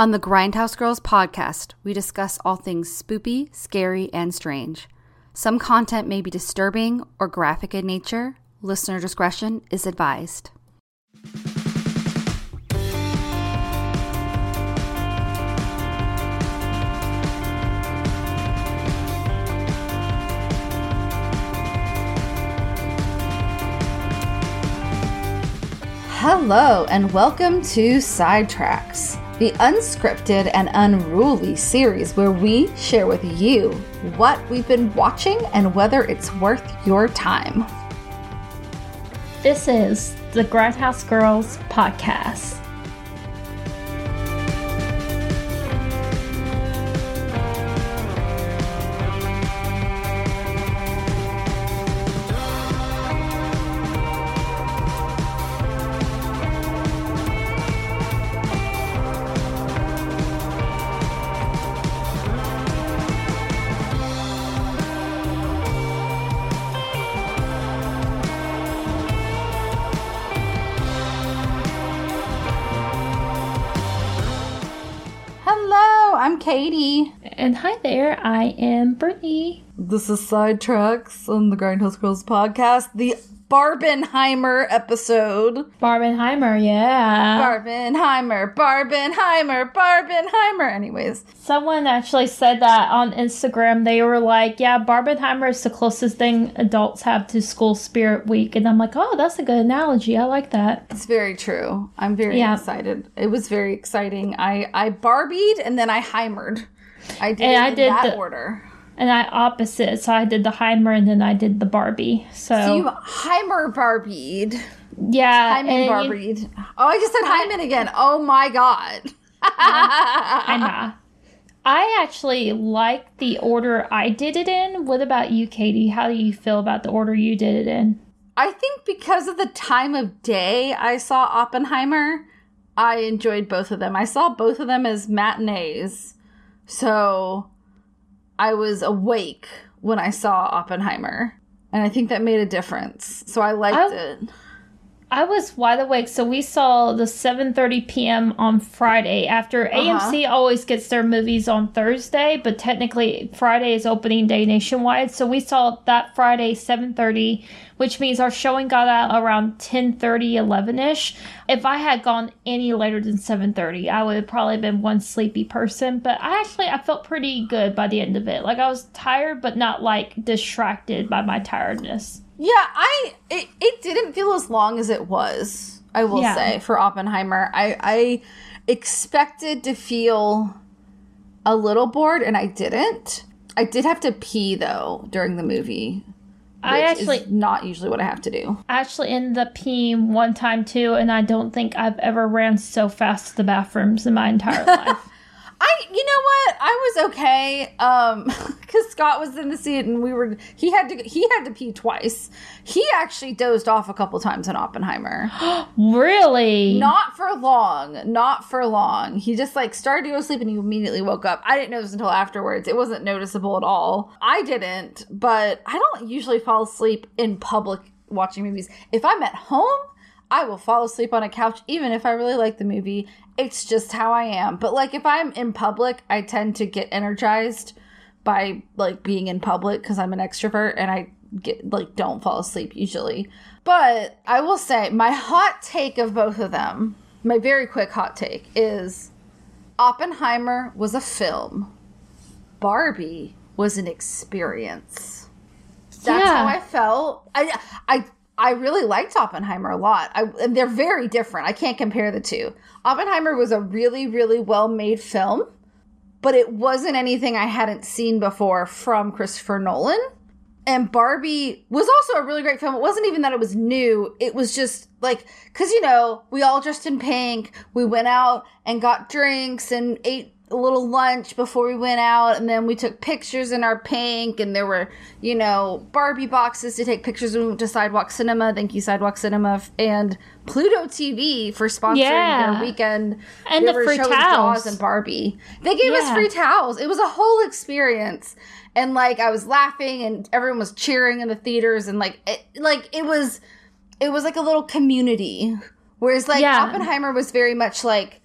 On the Grindhouse Girls podcast, we discuss all things spoopy, scary, and strange. Some content may be disturbing or graphic in nature. Listener discretion is advised. Hello, and welcome to Sidetracks, the unscripted and unruly series where we share with you what we've been watching and whether it's worth your time. This is the Grindhouse Girls podcast. I am Brittany. This is Sidetracks on the Grindhouse Girls podcast, the Barbenheimer episode. Barbenheimer, yeah. Barbenheimer, Barbenheimer, Barbenheimer. Anyways, Someone actually said that on Instagram. They were like, yeah, Barbenheimer is the closest thing adults have to school spirit week. And I'm like, oh, that's a good analogy. I like that. it's very true. I'm very Yeah. excited. It was very exciting. I I Barbied and then I Heimered. I did And it I did that the- order. And I opposite. So I did the Heimer and then I did the Barbie. So, So you Heimer Barbied. yeah. Hyman you- Barbied. Oh, I just said Hyman again. Oh my god. Heimer. I actually like the order I did it in. What about you, Katie? How do you feel about the order you did it in? I think because of the time of day I saw Oppenheimer, I enjoyed both of them. I saw both of them as matinees. So I was awake when I saw Oppenheimer. And I think that made a difference. So I liked I- it. I was wide awake, so we saw the 7:30 p.m. on Friday. After uh-huh. AMC always gets their movies on Thursday, but technically Friday is opening day nationwide. So we saw that Friday 7:30, which means our showing got out around 10:30, 11ish. If I had gone any later than 7:30, I would have probably been one sleepy person. But I actually I felt pretty good by the end of it. Like I was tired, but not like distracted by my tiredness. Yeah, I it, it didn't feel as long as it was. I will Yeah. say for Oppenheimer, I I expected to feel a little bored, and I didn't. I did have to pee though during the movie. I actually not usually what I have to do. I actually ended up peeing one time too, and I don't think I've ever ran so fast to the bathrooms in my entire life. I, you know what? I was okay, um, because Scott was in the seat and we were. He had to. He had to pee twice. He actually dozed off a couple times in Oppenheimer. really? Not for long. Not for long. He just like started to go to sleep and he immediately woke up. I didn't notice until afterwards. It wasn't noticeable at all. I didn't, but I don't usually fall asleep in public watching movies. If I'm at home, I will fall asleep on a couch even if I really like the movie. It's just how I am. But like if I'm in public, I tend to get energized by like being in public because I'm an extrovert and I get like don't fall asleep usually. But I will say my hot take of both of them, my very quick hot take is Oppenheimer was a film. Barbie was an experience. That's Yeah. how I felt. I I I really liked Oppenheimer a lot. I, and they're very different. I can't compare the two. Oppenheimer was a really really well made film but it wasn't anything I hadn't seen before from Christopher Nolan. And Barbie was also a really great film. It wasn't even that it was new. It was just like, cause you know, we all dressed in pink. We went out and got drinks and ate a little lunch before we went out. And then we took pictures in our pink. And there were, you know, Barbie boxes to take pictures when we went to Sidewalk Cinema. Thank you, Sidewalk Cinema. And Pluto TV for sponsoring Yeah. their weekend. And They the free towels. And Barbie. They gave us free towels. It was a whole experience. And like I was laughing and everyone was cheering in the theaters and like it, like it was it was like a little community. Whereas like Yeah. Oppenheimer was very much like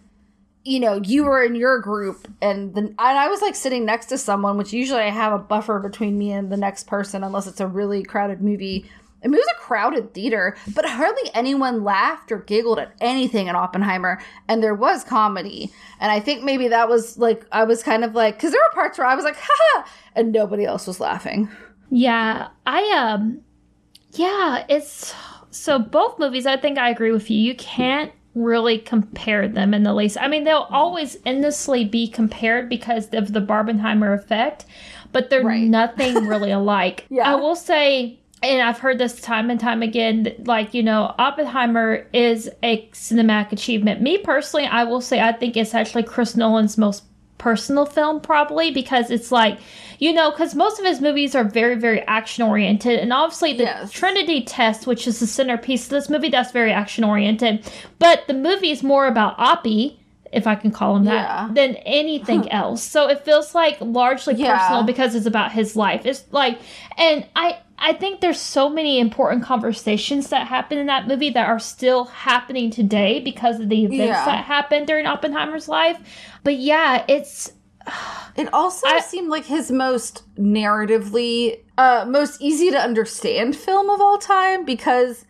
you know, you were in your group and then and I was like sitting next to someone, which usually I have a buffer between me and the next person unless it's a really crowded movie. I mean, it was a crowded theater, but hardly anyone laughed or giggled at anything in Oppenheimer, and there was comedy. And I think maybe that was like I was kind of like because there were parts where I was like, "ha," and nobody else was laughing. Yeah, I um, yeah, it's so both movies. I think I agree with you. You can't really compare them in the least. I mean, they'll always endlessly be compared because of the Barbenheimer effect, but they're right. nothing really alike. yeah. I will say and I've heard this time and time again, like, you know, Oppenheimer is a cinematic achievement. Me personally, I will say I think it's actually Chris Nolan's most personal film, probably, because it's like, you know, because most of his movies are very, very action oriented. And obviously, the yes. Trinity test, which is the centerpiece of this movie, that's very action oriented. But the movie is more about Oppie if I can call him that, yeah. than anything else. So it feels like largely yeah. personal because it's about his life. It's like, and I I think there's so many important conversations that happen in that movie that are still happening today because of the events yeah. that happened during Oppenheimer's life. But yeah, it's it also I, seemed like his most narratively uh most easy to understand film of all time because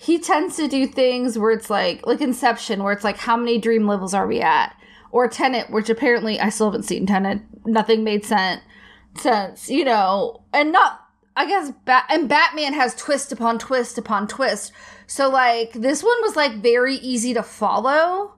he tends to do things where it's like like Inception where it's like how many dream levels are we at? Or Tenet, which apparently I still haven't seen Tenet. Nothing made sense sense, you know, and not I guess Bat and Batman has twist upon twist upon twist. So like this one was like very easy to follow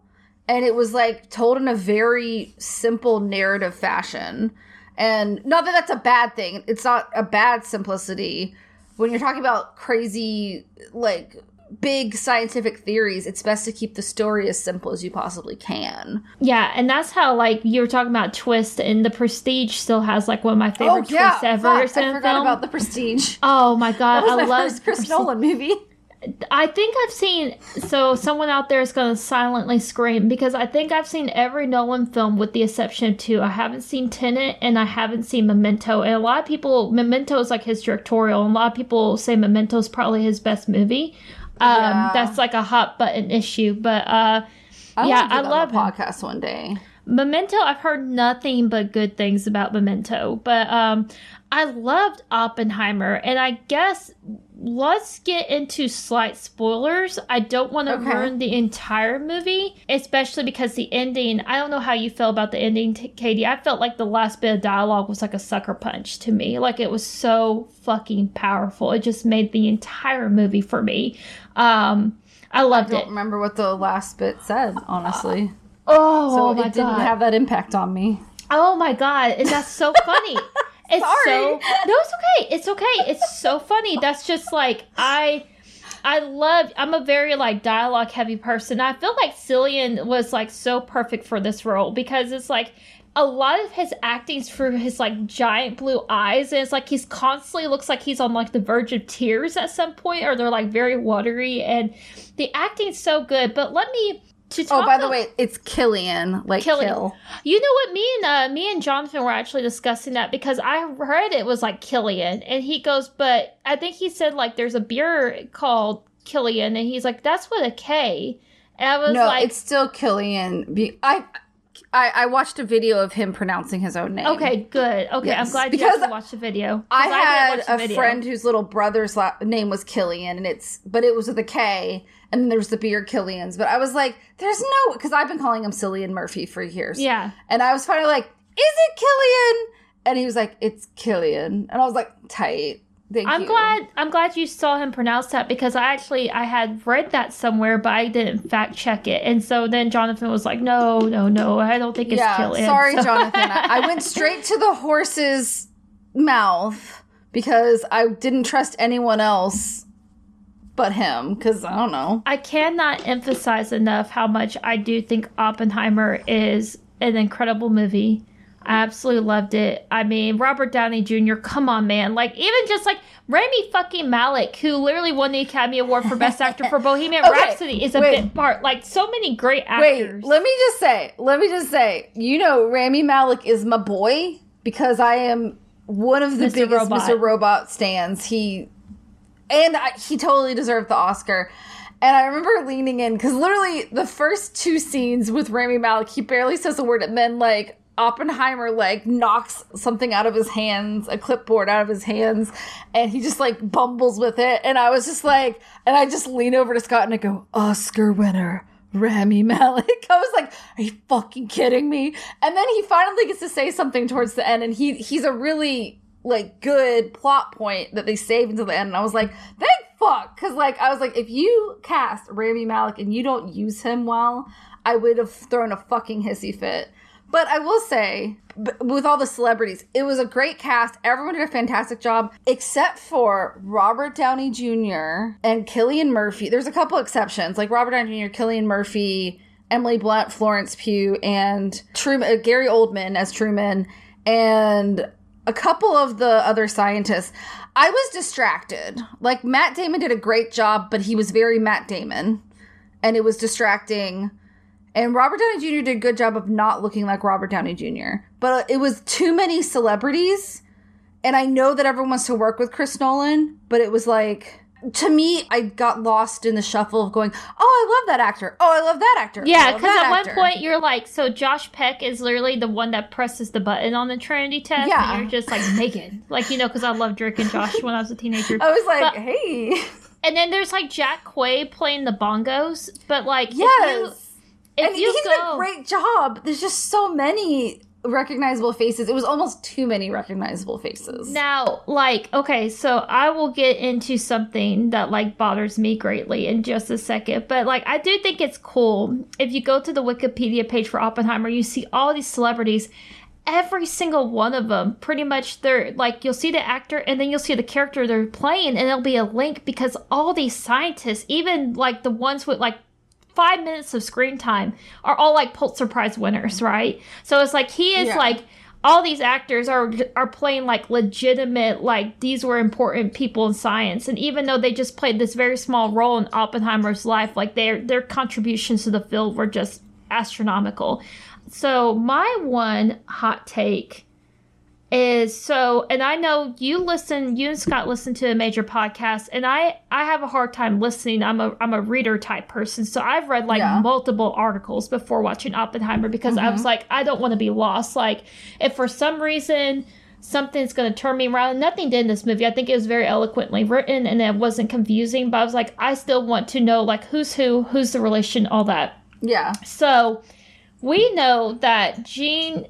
and it was like told in a very simple narrative fashion. And not that that's a bad thing. It's not a bad simplicity. When you're talking about crazy like big scientific theories, it's best to keep the story as simple as you possibly can. Yeah, and that's how like you were talking about twist and the Prestige still has like one of my oh, favorite oh, yeah, twists ever. Fuck, I forgot film. about the Prestige. Oh my god, I love Chris Prestige. Nolan movie. I think I've seen so someone out there is going to silently scream because I think I've seen every Nolan film with the exception of two. I haven't seen Tenet and I haven't seen Memento. And a lot of people Memento is like his directorial and a lot of people say Memento is probably his best movie. Um, yeah. that's like a hot button issue. But uh, I yeah, I love podcast one day. Memento, I've heard nothing but good things about Memento, but um, I loved Oppenheimer, and I guess let's get into slight spoilers. I don't want to okay. ruin the entire movie, especially because the ending. I don't know how you feel about the ending, Katie. I felt like the last bit of dialogue was like a sucker punch to me. Like it was so fucking powerful. It just made the entire movie for me. Um, I loved it. I don't it. remember what the last bit said, honestly. Uh, oh, so oh it didn't God. have that impact on me. Oh my god, and that's so funny. It's Sorry. so no, it's okay. It's okay. It's so funny. That's just like I. I love. I'm a very like dialogue heavy person. I feel like Cillian was like so perfect for this role because it's like a lot of his acting's through his like giant blue eyes, and it's like he's constantly looks like he's on like the verge of tears at some point, or they're like very watery, and the acting's so good. But let me to talk. Oh, by the way, it's Killian, like Killian. Kill. You know what? Me and uh, me and Jonathan were actually discussing that because I heard it was like Killian, and he goes, but I think he said like there's a beer called Killian, and he's like that's with a K. And I was no, like, it's still Killian. I I, I, watched a video of him pronouncing his own name. Okay, good. Okay, yes. I'm glad because you watched the video. I had I a video. friend whose little brother's la- name was Killian, and it's but it was with a K, and then there was the beer Killians. But I was like, there's no because I've been calling him Cillian Murphy for years. Yeah, and I was finally like, is it Killian? And he was like, it's Killian, and I was like, tight. Thank I'm you. glad I'm glad you saw him pronounce that because I actually I had read that somewhere but I didn't fact check it and so then Jonathan was like no no no I don't think it's yeah, Killian. Sorry so. Jonathan I, I went straight to the horse's mouth because I didn't trust anyone else but him because I don't know. I cannot emphasize enough how much I do think Oppenheimer is an incredible movie. I absolutely loved it. I mean, Robert Downey Jr., come on, man. Like, even just like Rami fucking Malek, who literally won the Academy Award for Best Actor for Bohemian okay, Rhapsody, is a wait. bit part. Like, so many great actors. Wait, let me just say, let me just say, you know, Rami Malek is my boy because I am one of the Mr. biggest Robot. Mr. Robot stands. He, and I, he totally deserved the Oscar. And I remember leaning in because literally the first two scenes with Rami Malek, he barely says a word, and then like Oppenheimer like knocks something out of his hands, a clipboard out of his hands, and he just like bumbles with it. And I was just like, and I just lean over to Scott and I go, Oscar winner. Rami Malek. I was like, are you fucking kidding me? And then he finally gets to say something towards the end and he he's a really like good plot point that they save until the end. And I was like, thank fuck. Cause like I was like, if you cast Rami Malek and you don't use him well, I would have thrown a fucking hissy fit. But I will say, with all the celebrities, it was a great cast. Everyone did a fantastic job, except for Robert Downey Jr. and Cillian Murphy. There's a couple exceptions, like Robert Downey Jr., Cillian Murphy, Emily Blunt, Florence Pugh, and Truman, uh, Gary Oldman as Truman, and a couple of the other scientists. I was distracted. Like Matt Damon did a great job, but he was very Matt Damon, and it was distracting and Robert Downey Jr. did a good job of not looking like Robert Downey Jr. But it was too many celebrities. And I know that everyone wants to work with Chris Nolan, but it was like to me, I got lost in the shuffle of going, "Oh, I love that actor. Oh, I love that actor." Yeah, because at actor. one point you're like, "So Josh Peck is literally the one that presses the button on the Trinity test." Yeah, and you're just like Megan, like you know, because I loved Drake and Josh when I was a teenager. I was like, but, "Hey." And then there's like Jack Quaid playing the bongos, but like yes if and he did a great job. There's just so many recognizable faces. It was almost too many recognizable faces. Now, like, okay, so I will get into something that like bothers me greatly in just a second, but like I do think it's cool. If you go to the Wikipedia page for Oppenheimer, you see all these celebrities every single one of them pretty much they're like you'll see the actor and then you'll see the character they're playing and there'll be a link because all these scientists even like the ones with like five minutes of screen time are all like Pulitzer Prize winners, right? So it's like he is yeah. like all these actors are are playing like legitimate like these were important people in science and even though they just played this very small role in Oppenheimer's life like their their contributions to the field were just astronomical. So my one hot take is so and i know you listen you and scott listen to a major podcast and i i have a hard time listening i'm a i'm a reader type person so i've read like yeah. multiple articles before watching oppenheimer because mm-hmm. i was mm-hmm. like i don't want to be lost like if for some reason something's going to turn me around nothing did in this movie i think it was very eloquently written and it wasn't confusing but i was like i still want to know like who's who who's the relation all that yeah so we know that Jean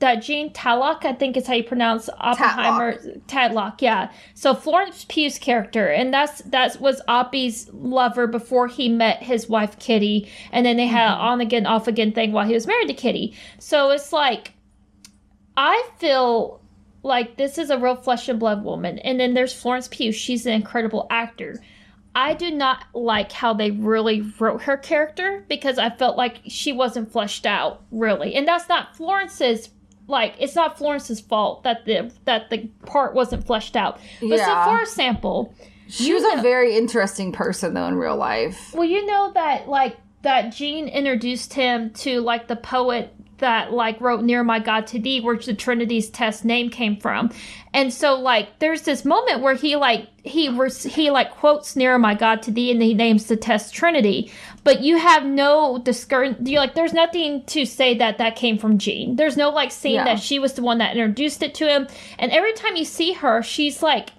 that Jean Tatlock, I think is how you pronounce Oppenheimer. Tatlock, yeah. So Florence Pugh's character, and that's that was Oppie's lover before he met his wife Kitty, and then they had mm-hmm. an on again, off again thing while he was married to Kitty. So it's like I feel like this is a real flesh and blood woman. And then there's Florence Pugh, she's an incredible actor. I do not like how they really wrote her character because I felt like she wasn't fleshed out really. And that's not Florence's like it's not Florence's fault that the that the part wasn't fleshed out. But yeah. so for example, she was know, a very interesting person though in real life. Well, you know that like that Jean introduced him to like the poet that like wrote near my god to thee where the trinity's test name came from. And so like there's this moment where he like he was he like quotes near my god to thee and he names the test trinity. But you have no discern you like there's nothing to say that that came from jean. There's no like saying yeah. that she was the one that introduced it to him. And every time you see her she's like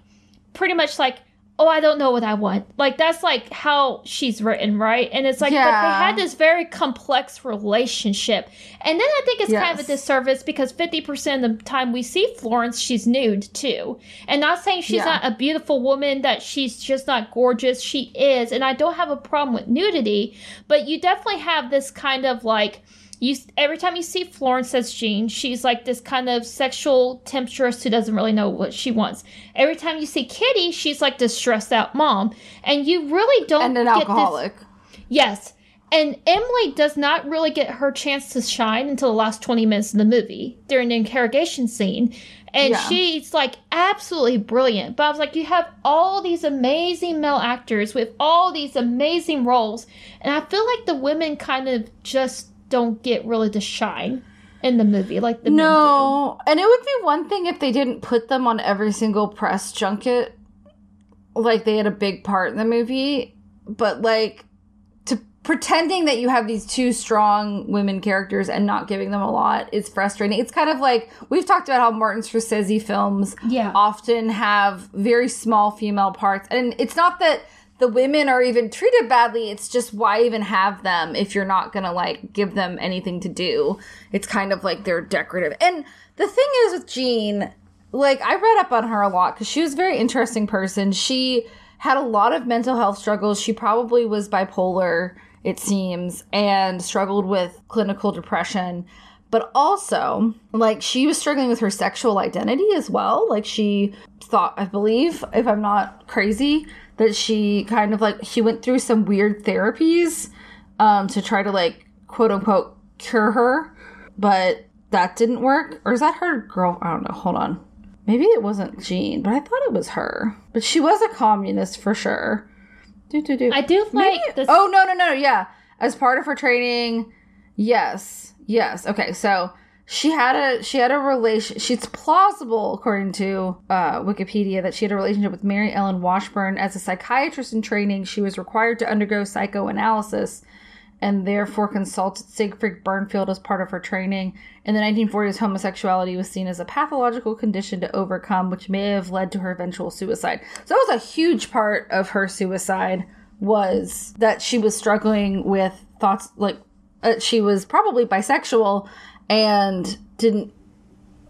pretty much like oh, I don't know what I want. Like that's like how she's written, right? And it's like, yeah. but they had this very complex relationship. And then I think it's yes. kind of a disservice because 50% of the time we see Florence, she's nude too. And not saying she's yeah. not a beautiful woman, that she's just not gorgeous. She is. And I don't have a problem with nudity, but you definitely have this kind of like, you every time you see Florence as Jean, she's like this kind of sexual temptress who doesn't really know what she wants. Every time you see Kitty, she's like this stressed out mom, and you really don't and an alcoholic. This, yes, and Emily does not really get her chance to shine until the last 20 minutes of the movie during the interrogation scene. And yeah. she's like absolutely brilliant. But I was like, you have all these amazing male actors with all these amazing roles. And I feel like the women kind of just don't get really to shine in the movie like the no and it would be one thing if they didn't put them on every single press junket like they had a big part in the movie but like to pretending that you have these two strong women characters and not giving them a lot is frustrating. It's kind of like we've talked about how Martin Scorsese films Yeah. often have very small female parts. And it's not that the women are even treated badly, it's just why even have them if you're not to like give them anything to do. It's kind of like they're decorative. And the thing is with Jean, like I read up on her a lot cuz she was a very interesting person. She had a lot of mental health struggles. She probably was bipolar, it seems, and struggled with clinical depression. But also, like, she was struggling with her sexual identity as well. Like, she thought, I believe, if I'm not crazy, that she kind of like, she went through some weird therapies um, to try to, like, quote unquote, cure her. But that didn't work. Or is that her girl? I don't know. Hold on. Maybe it wasn't Jean, but I thought it was her. But she was a communist for sure. Do, do, do. I do Maybe- like this. Oh no no no yeah! As part of her training, yes yes. Okay, so she had a she had a relation. She's plausible according to uh, Wikipedia that she had a relationship with Mary Ellen Washburn as a psychiatrist in training. She was required to undergo psychoanalysis and therefore consulted Siegfried Bernfeld as part of her training. In the 1940s, homosexuality was seen as a pathological condition to overcome, which may have led to her eventual suicide. So that was a huge part of her suicide was that she was struggling with thoughts like uh, she was probably bisexual and didn't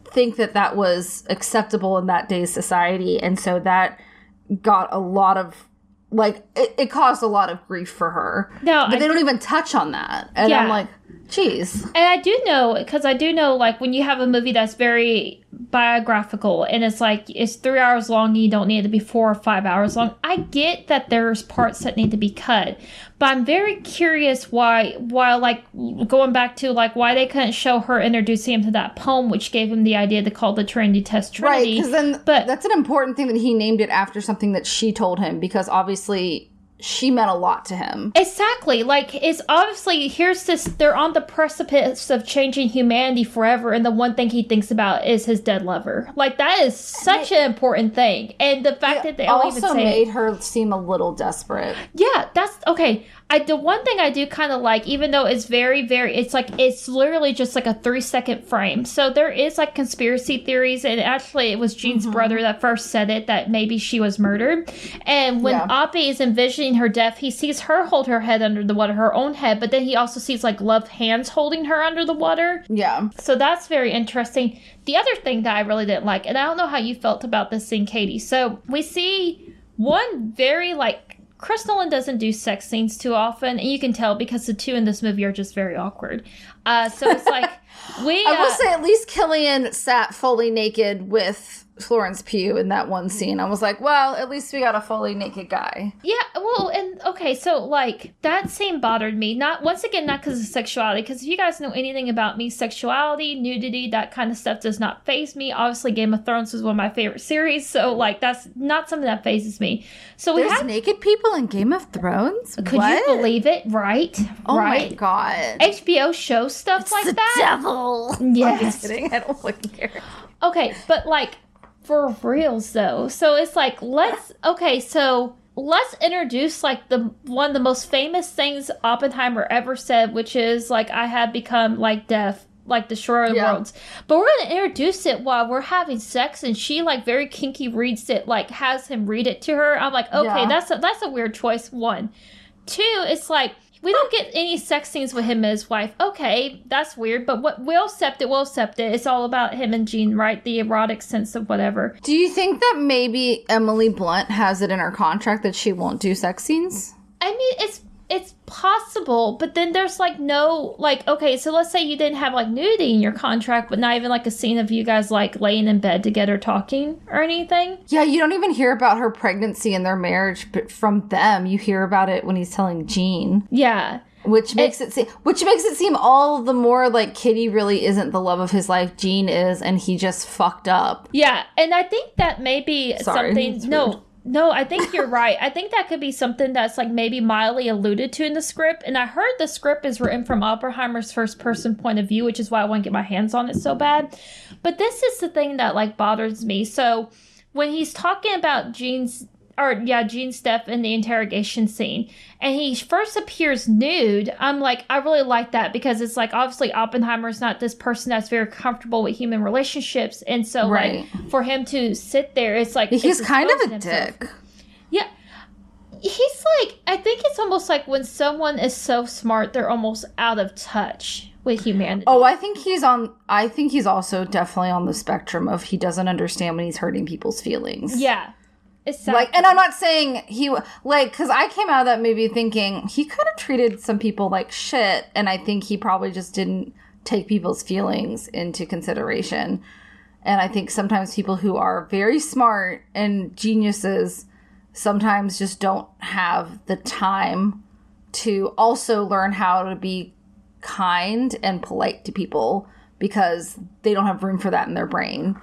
think that that was acceptable in that day's society. And so that got a lot of like it, it caused a lot of grief for her. No, but I- they don't even touch on that. And Yeah. i'm like geez And I do know because I do know like when you have a movie that's very biographical and it's like it's three hours long and you don't need it to be four or five hours long. I get that there's parts that need to be cut, but I'm very curious why why like going back to like why they couldn't show her introducing him to that poem which gave him the idea to call the Trinity Test Trinity. right because then but- that's an important thing that he named it after something that she told him because obviously she meant a lot to him Exactly. Like it's obviously here's this they're on the precipice of changing humanity forever and the one thing he thinks about is his dead lover. Like that is such an important thing. And the fact that they also made it. her seem a little desperate Yeah, that's okay. I the one thing I do kind of like, even though it's very, very, it's like it's literally just like a three second frame. So there is like conspiracy theories, and actually it was Jean's Mm-hmm. brother that first said it that maybe she was murdered. And when Yeah. Oppie is envisioning her death, he sees her hold her head under the water, her own head, but then he also sees like gloved hands holding her under the water. yeah So that's very interesting. The other thing that I really didn't like, and I don't know how you felt about this scene, Katie. So we see one very like Chris Nolan doesn't do sex scenes too often, and you can tell because the two in this movie are just very awkward. Uh, so it's like we. I will uh, say, at least Cillian sat fully naked with Florence Pugh in that one scene. I was like, well, at least we got a fully naked guy. Yeah, well, and okay, so like that scene bothered me. Not once again, not because of sexuality. Because if you guys know anything about me, sexuality, nudity, that kind of stuff does not phase me. Obviously, Game of Thrones was one of my favorite series, so like that's not something that phases me. So we There's have. naked people in Game of Thrones. Could what? you believe it? Right? Oh right. my god! HBO shows stuff like the that. devil. I'm Yes. just kidding. I don't fucking care. Okay, but like for reals though. So it's like let's okay, so let's introduce like the one of the most famous things Oppenheimer ever said, which is like I have become like deaf like destroyer of the Yeah. worlds. But we're gonna introduce it while we're having sex and she like very kinky reads it, like has him read it to her. I'm like, okay, Yeah. that's a that's a weird choice, one. Two, it's like we don't get any sex scenes with him and his wife. Okay, that's weird, but what we'll accept it, we'll accept it. It's all about him and Jean, right? The erotic sense of whatever. Do you think that maybe Emily Blunt has it in her contract that she won't do sex scenes? I mean, it's it's possible, but then there's like no like okay, so let's say you didn't have like nudity in your contract, but not even like a scene of you guys like laying in bed together talking or anything. Yeah, you don't even hear about her pregnancy and their marriage but from them. You hear about it when he's telling Jean. Yeah. Which makes it, seem which makes it seem all the more like Kitty really isn't the love of his life. Jean is, and he just fucked up. Yeah, and I think that may be Sorry, something. No. No, I think you're right. I think that could be something that's like maybe mildly alluded to in the script. And I heard the script is written from Oppenheimer's first person point of view, which is why I want to get my hands on it so bad. But this is the thing that like bothers me. So when he's talking about Jean's or yeah, Jean Steph in the interrogation scene, and he first appears nude. I'm like, I really like that because it's like obviously Oppenheimer's not this person that's very comfortable with human relationships, and so right. like for him to sit there, it's like he's kind of a himself. dick. Yeah, he's like, I think it's almost like when someone is so smart, they're almost out of touch with humanity. Oh, I think he's on. I think he's also definitely on the spectrum of he doesn't understand when he's hurting people's feelings. Yeah. Exactly. Like, and I'm not saying he like because I came out of that movie thinking he could have treated some people like shit, and I think he probably just didn't take people's feelings into consideration. And I think sometimes people who are very smart and geniuses sometimes just don't have the time to also learn how to be kind and polite to people because they don't have room for that in their brain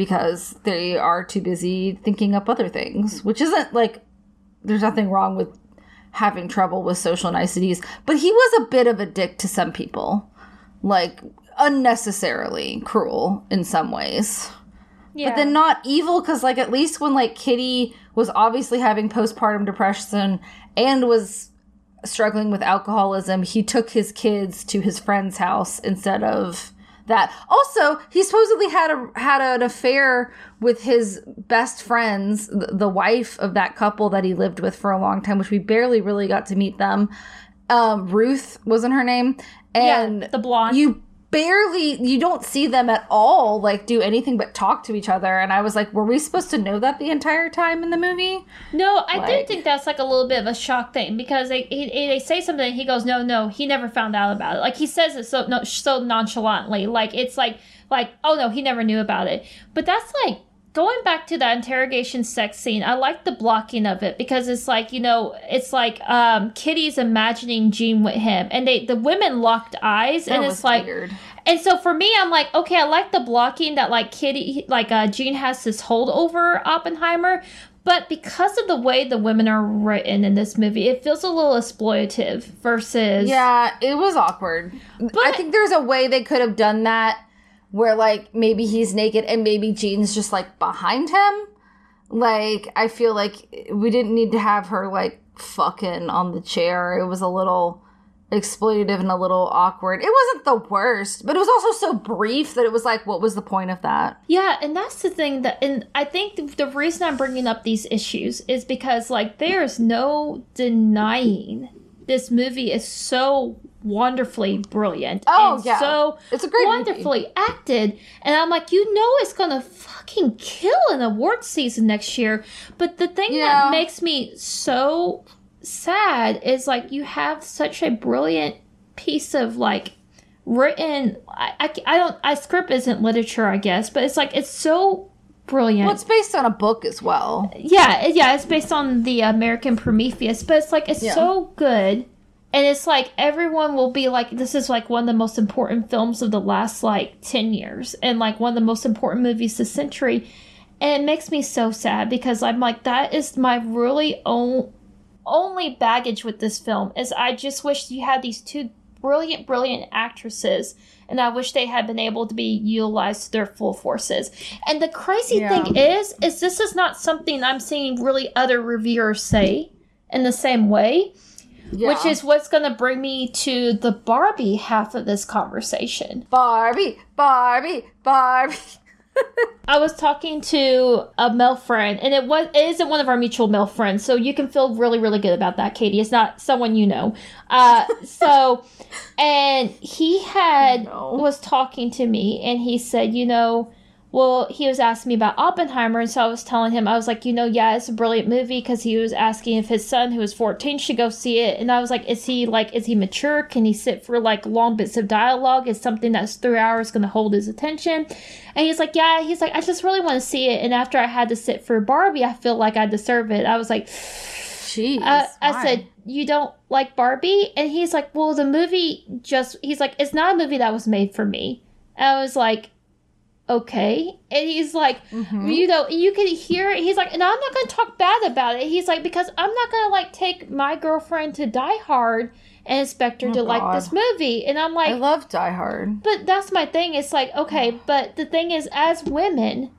because they are too busy thinking up other things, which isn't like there's nothing wrong with having trouble with social niceties, but he was a bit of a dick to some people. Like unnecessarily cruel in some ways. Yeah. But then not evil cuz like at least when like Kitty was obviously having postpartum depression and was struggling with alcoholism, he took his kids to his friend's house instead of that. Also, he supposedly had a had an affair with his best friends, the, wife of that couple that he lived with for a long time, which we barely really got to meet them. Um, Ruth wasn't her name, and yeah, the blonde. You barely you don't see them at all like do anything but talk to each other. And i was like were we supposed to know that the entire time in the movie? No i like, do think that's like a little bit of a shock thing because they he, they say something he goes no no he never found out about it. Like he says it so no, so nonchalantly. Like it's like like oh no he never knew about it. But that's like going back to that interrogation sex scene, I like the blocking of it because it's like, you know, it's like um Kitty's imagining Jean with him and they the women locked eyes that and it's like weird. And so for me, I'm like, okay, I like the blocking that like Kitty like uh Jean has this hold over Oppenheimer, but because of the way the women are written in this movie, it feels a little exploitative versus Yeah, it was awkward. But I think there's a way they could have done that where like maybe he's naked and maybe Jean's just like behind him. Like I feel like we didn't need to have her like fucking on the chair. It was a little exploitative and a little awkward. It wasn't the worst, but it was also so brief that it was like, what was the point of that? Yeah, and that's the thing that, and I think the reason I'm bringing up these issues is because, like, there's no denying this movie is so wonderfully brilliant. Oh and yeah, so it's a great wonderfully movie. acted. And I'm like, you know, it's gonna fucking kill an award season next year. But the thing yeah. that makes me so sad is like you have such a brilliant piece of like written. I I, I don't. I script isn't literature, I guess, but it's like it's so brilliant. Well, it's based on a book as well. Yeah, yeah, it's based on the American Prometheus, but it's like it's yeah. so good and it's like everyone will be like this is like one of the most important films of the last like 10 years and like one of the most important movies this century. And it makes me so sad because i'm like that is my really own, only baggage with this film is i just wish you had these two brilliant brilliant actresses and i wish they had been able to be utilized to their full forces. And the crazy yeah. thing is is this is not something i'm seeing really other reviewers say in the same way yeah. Which is what's going to bring me to the Barbie half of this conversation. Barbie, Barbie, Barbie. I was talking to a male friend, and it was it isn't one of our mutual male friends, so you can feel really really good about that, Katie. It's not someone you know. Uh, so, and he had no. was talking to me, and he said, you know, well, he was asking me about Oppenheimer, and so I was telling him, I was like, you know, yeah, it's a brilliant movie because he was asking if his son, who was 14, should go see it. And I was like, is he like, is he mature? Can he sit for like long bits of dialogue? Is something that's three hours going to hold his attention? And he's like, yeah, he's like, I just really want to see it. And after I had to sit for Barbie, I feel like I deserve it. I was like, Jeez, uh, I said, you don't like Barbie? And he's like, well, the movie just, he's like, it's not a movie that was made for me. And I was like, okay? And he's like mm-hmm. you know you can hear it. He's like and i'm not gonna talk bad about it. He's like because i'm not gonna like take my girlfriend to die hard and expect her oh, to God. like this movie. And i'm like i love die hard. But that's my thing. It's like okay but the thing is as women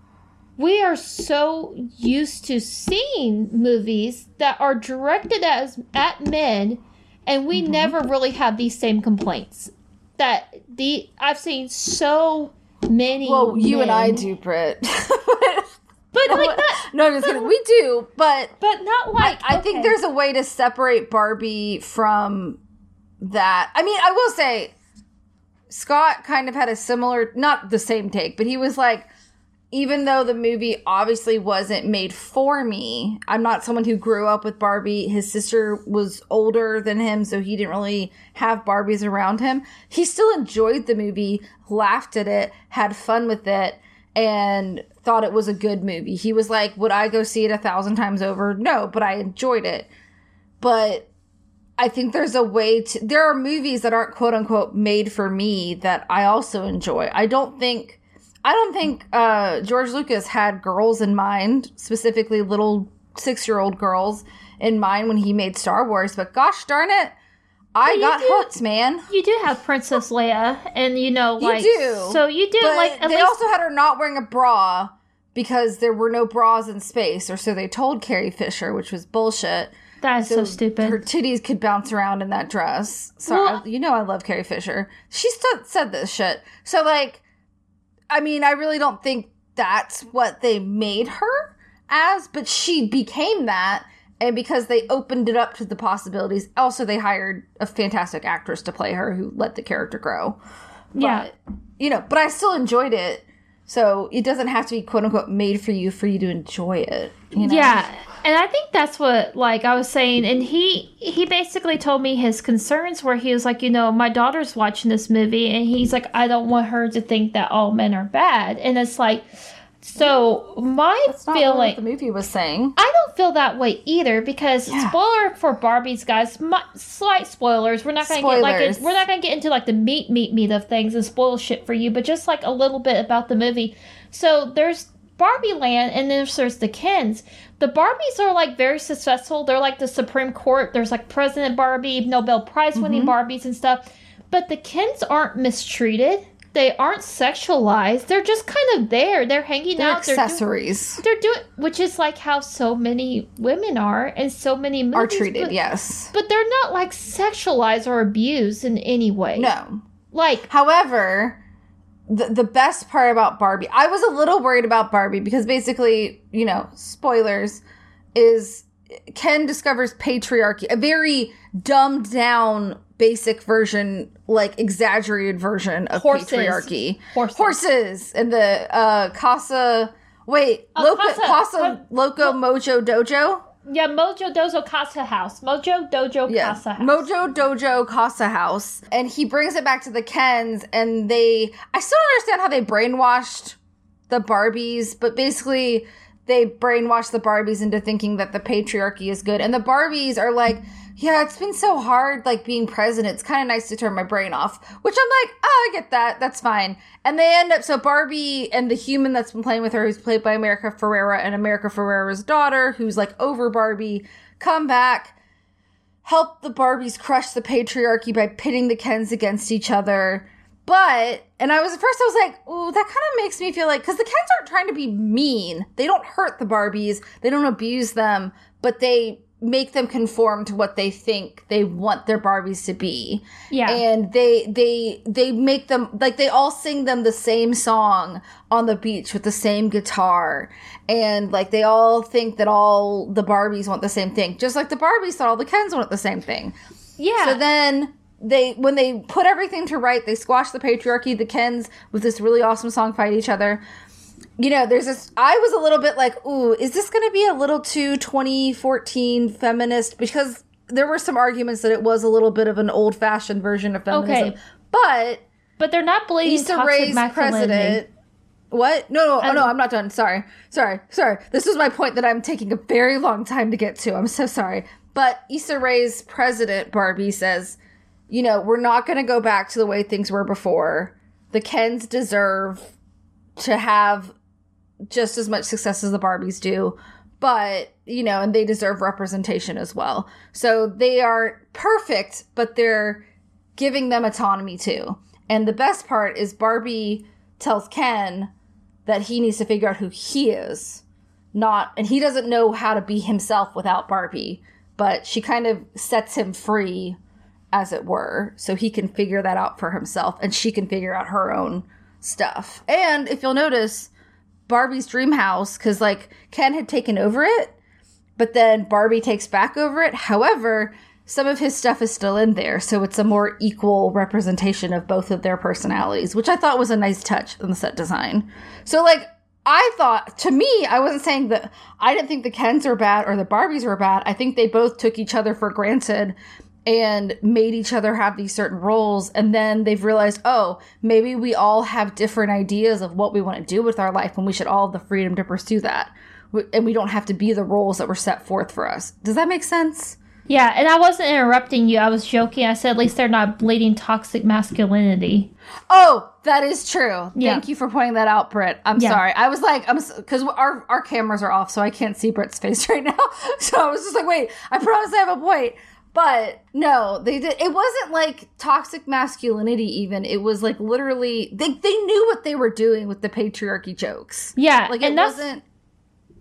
we are so used to seeing movies that are directed as at men and we mm-hmm. never really have these same complaints that the i've seen so many well you men, and i do Brit. but no, like that no i'm just kidding we do but but not like I, I okay. think there's a way to separate barbie from that i mean i will say scott kind of had a similar not the same take but he was like even though the movie obviously wasn't made for me, I'm not someone who grew up with Barbie. His sister was older than him, so he didn't really have Barbies around him. He still enjoyed the movie, laughed at it, had fun with it, and thought it was a good movie. He was like, Would I go see it a thousand times over? No, but I enjoyed it. But I think there's a way to. There are movies that aren't quote unquote made for me that I also enjoy. I don't think I don't think uh, George Lucas had girls in mind, specifically little six year old girls in mind when he made Star Wars, but gosh darn it, I got do, hooks, man. You do have Princess Leia, and you know, like, you do. So you do, like, they least- also had her not wearing a bra because there were no bras in space, or so they told Carrie Fisher, which was bullshit. That is so, so, stupid. Her titties could bounce around in that dress. Sorry, well, you know I love Carrie Fisher. She st- said this shit. So like, I mean, I really don't think that's what they made her as, but she became that. And because they opened it up to the possibilities, also they hired a fantastic actress to play her who let the character grow. But, yeah. You know, but I still enjoyed it. So it doesn't have to be quote unquote made for you for you to enjoy it. You know? Yeah and I think that's what like I was saying and he he basically told me his concerns where he was like, you know, my daughter's watching this movie and he's like I don't want her to think that all men are bad. And it's like so my That's not feeling what the movie was saying. I don't feel that way either because yeah. spoiler for Barbie's guys, my, slight spoilers. We're not going to get like a, we're not going to get into like the meat meat meat of things and spoil shit for you, but just like a little bit about the movie. So there's Barbie Land and then there's the Kens the Barbies are like very successful. They're like the Supreme Court. There's like President Barbie, Nobel Prize winning mm-hmm. Barbies and stuff. But the Kens aren't mistreated. They aren't sexualized. They're just kind of there. They're hanging they're out. Accessories. They're, do- they're doing, which is like how so many women are, and so many movies, are treated. But, yes, but they're not like sexualized or abused in any way. No. Like, however, the, the best part about Barbie, I was a little worried about Barbie because basically, you know, spoilers, is Ken discovers patriarchy, a very dumbed down, basic version, like exaggerated version of Horses. patriarchy. Horses. Horses. And the uh, Casa. Wait, uh, Loco, Casa, Casa Loco Mojo Dojo? Yeah, Mojo Dojo Casa House. Mojo Dojo yeah. Casa House. Mojo Dojo Casa House. And he brings it back to the Kens, and they. I still don't understand how they brainwashed the Barbies, but basically, they brainwash the Barbies into thinking that the patriarchy is good. And the Barbies are like yeah, it's been so hard, like being president. It's kind of nice to turn my brain off, which I'm like, oh, I get that. That's fine. And they end up, so Barbie and the human that's been playing with her, who's played by America Ferrera, and America Ferrera's daughter, who's like over Barbie, come back, help the Barbies crush the patriarchy by pitting the Kens against each other. But, and I was at first, I was like, oh, that kind of makes me feel like, because the Kens aren't trying to be mean. They don't hurt the Barbies, they don't abuse them, but they make them conform to what they think they want their Barbies to be. Yeah. And they they they make them like they all sing them the same song on the beach with the same guitar. And like they all think that all the Barbies want the same thing. Just like the Barbies thought all the Kens want the same thing. Yeah. So then they when they put everything to right, they squash the patriarchy, the Kens with this really awesome song fight each other you know, there's this. I was a little bit like, ooh, is this going to be a little too 2014 feminist? Because there were some arguments that it was a little bit of an old fashioned version of feminism. Okay. But but they're not blaming Issa Rae's president. What? No, no, oh, no, um, I'm not done. Sorry. Sorry. Sorry. This was my point that I'm taking a very long time to get to. I'm so sorry. But Issa Rae's president, Barbie, says, you know, we're not going to go back to the way things were before. The Kens deserve to have just as much success as the Barbies do, but you know, and they deserve representation as well. So they are perfect, but they're giving them autonomy too. And the best part is Barbie tells Ken, that he needs to figure out who he is. Not, and he doesn't know how to be himself without Barbie, but she kind of sets him free, as it were, so he can figure that out for himself and she can figure out her own stuff. And if you'll notice, Barbie's dream house, because like Ken had taken over it, but then Barbie takes back over it. However, some of his stuff is still in there, so it's a more equal representation of both of their personalities, which I thought was a nice touch in the set design. So, like, I thought, to me, I wasn't saying that I didn't think the Kens were bad or the Barbies were bad. I think they both took each other for granted and made each other have these certain roles. And then they've realized, oh, maybe we all have different ideas of what we want to do with our life, and we should all have the freedom to pursue that. And we don't have to be the roles that were set forth for us. Does that make sense? Yeah, and I wasn't interrupting you. I was joking. I said at least they're not bleeding toxic masculinity. Oh, that is true. Yeah. Thank you for pointing that out, Britt. I'm yeah. sorry. I was like, I'm because our our cameras are off, so I can't see Britt's face right now. So I was just like, wait, I promise I have a point. But no, they did. It wasn't like toxic masculinity. Even it was like literally they they knew what they were doing with the patriarchy jokes. Yeah, like it wasn't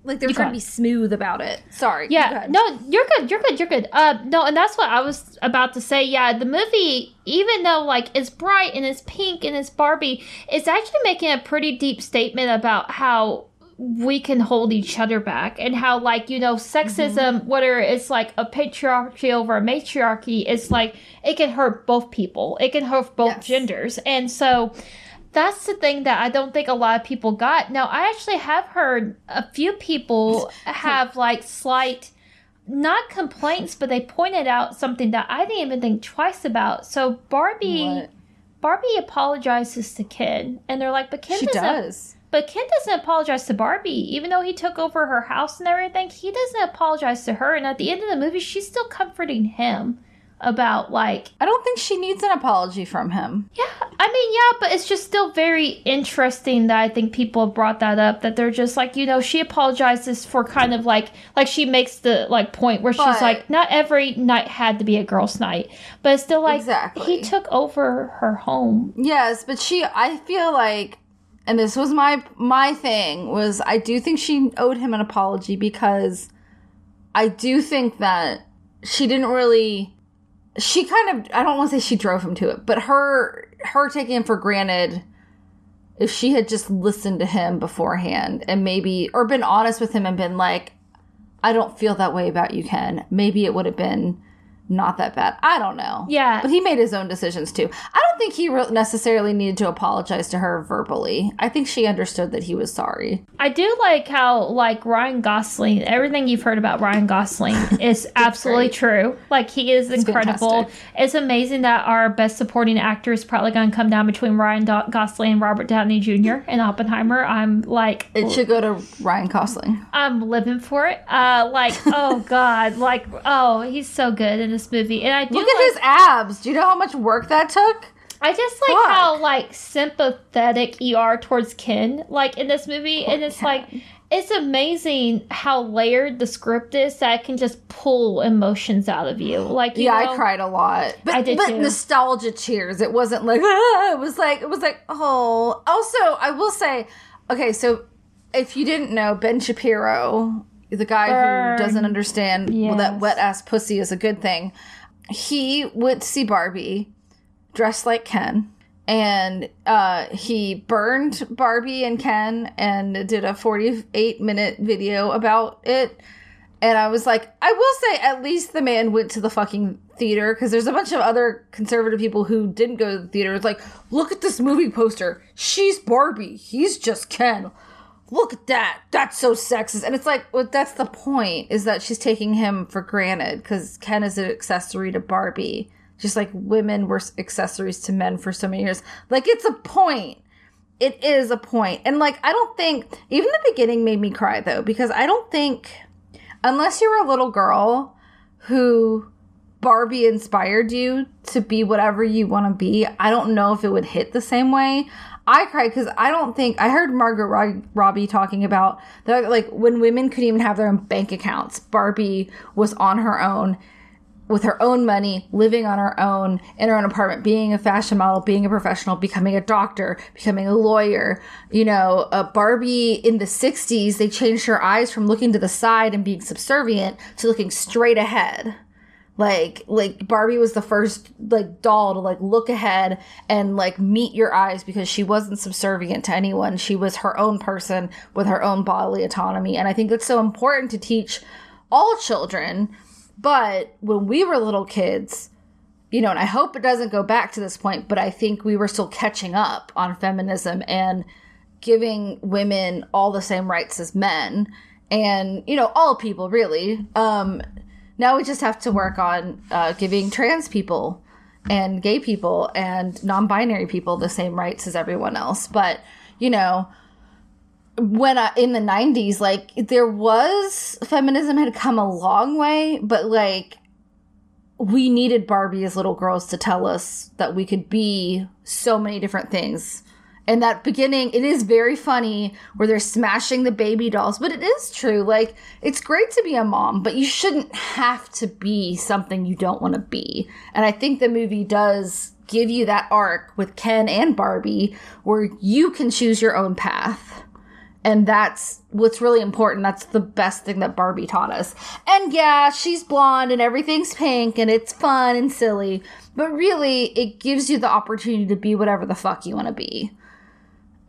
like they're trying to be smooth about it. Sorry. Yeah. No, you're good. You're good. You're good. Uh, no, and that's what I was about to say. Yeah, the movie, even though like it's bright and it's pink and it's Barbie, it's actually making a pretty deep statement about how we can hold each other back and how like you know sexism mm-hmm. whether it's like a patriarchy over a matriarchy it's like it can hurt both people it can hurt both yes. genders and so that's the thing that I don't think a lot of people got. Now, I actually have heard a few people have like slight, not complaints, but they pointed out something that I didn't even think twice about. So Barbie, what? Barbie apologizes to Ken, and they're like, but Ken she. Does. But Ken doesn't apologize to Barbie, even though he took over her house and everything. He doesn't apologize to her, and at the end of the movie, she's still comforting him about like I don't think she needs an apology from him. Yeah, I mean, yeah, but it's just still very interesting that I think people have brought that up that they're just like, you know, she apologizes for kind of like like she makes the like point where but, she's like not every night had to be a girls night, but it's still like exactly. he took over her home. Yes, but she I feel like and this was my my thing was I do think she owed him an apology because I do think that she didn't really she kind of I don't want to say she drove him to it, but her her taking him for granted if she had just listened to him beforehand and maybe or been honest with him and been like I don't feel that way about you, Ken. Maybe it would have been not that bad. I don't know. Yeah. But he made his own decisions too. I don't think he re- necessarily needed to apologize to her verbally. I think she understood that he was sorry. I do like how, like, Ryan Gosling, everything you've heard about Ryan Gosling is absolutely great. true. Like, he is incredible. Fantastic. It's amazing that our best supporting actor is probably going to come down between Ryan Do- Gosling and Robert Downey Jr. in Oppenheimer. I'm like, it should go to Ryan Gosling. I'm living for it. Uh, like, oh, God. Like, oh, he's so good in this movie, and I look at his abs. Do you know how much work that took? I just like Fuck. how like sympathetic you are towards Ken, like in this movie, Poor and it's Ken. like it's amazing how layered the script is that can just pull emotions out of you. Like, you yeah, know, I cried a lot, but, I did but too. nostalgia tears. It wasn't like ah, it was like it was like oh. Also, I will say, okay, so if you didn't know, Ben Shapiro the guy Burn. who doesn't understand yes. well, that wet ass pussy is a good thing. He went to see Barbie dressed like Ken and uh, he burned Barbie and Ken and did a 48 minute video about it. And I was like, I will say, at least the man went to the fucking theater because there's a bunch of other conservative people who didn't go to the theater. It's like, look at this movie poster. She's Barbie. He's just Ken look at that. That's so sexist. And it's like, well, that's the point is that she's taking him for granted because Ken is an accessory to Barbie, just like women were accessories to men for so many years. Like, it's a point. It is a. And like, I don't think, even the beginning made me cry though, because I don't think, unless you were a little girl who Barbie inspired you to be whatever you want to be, I don't know if it would hit the same way. I cried because I don't think I heard Margot Robbie talking about that, like when women couldn't even have their own bank accounts. Barbie was on her own, with her own money, living on her own in her own apartment, being a fashion model, being a professional, becoming a doctor, becoming a lawyer. You know, a Barbie in the 60s, they changed her eyes from looking to the side and being subservient to looking straight ahead. Like, like Barbie was the first like doll to like look ahead and like meet your eyes because she wasn't subservient to anyone. She was her own person with her own bodily autonomy. And I think that's so important to teach all children but when we were little kids, you know, and I hope it doesn't go back to this point, but I think we were still catching up on feminism and giving women all the same rights as men and, you know, all people really. Um, now we just have to work on uh, giving trans people and gay people and non binary people the same rights as everyone else. But, you know, when I, in the 90s like there was feminism had come a long way but like we needed barbie as little girls to tell us that we could be so many different things and that beginning it is very funny where they're smashing the baby dolls but it is true like it's great to be a mom but you shouldn't have to be something you don't want to be and i think the movie does give you that arc with ken and barbie where you can choose your own path and that's what's really important. That's the best thing that Barbie taught us. And yeah, she's blonde and everything's pink and it's fun and silly, but really it gives you the opportunity to be whatever the fuck you want to be.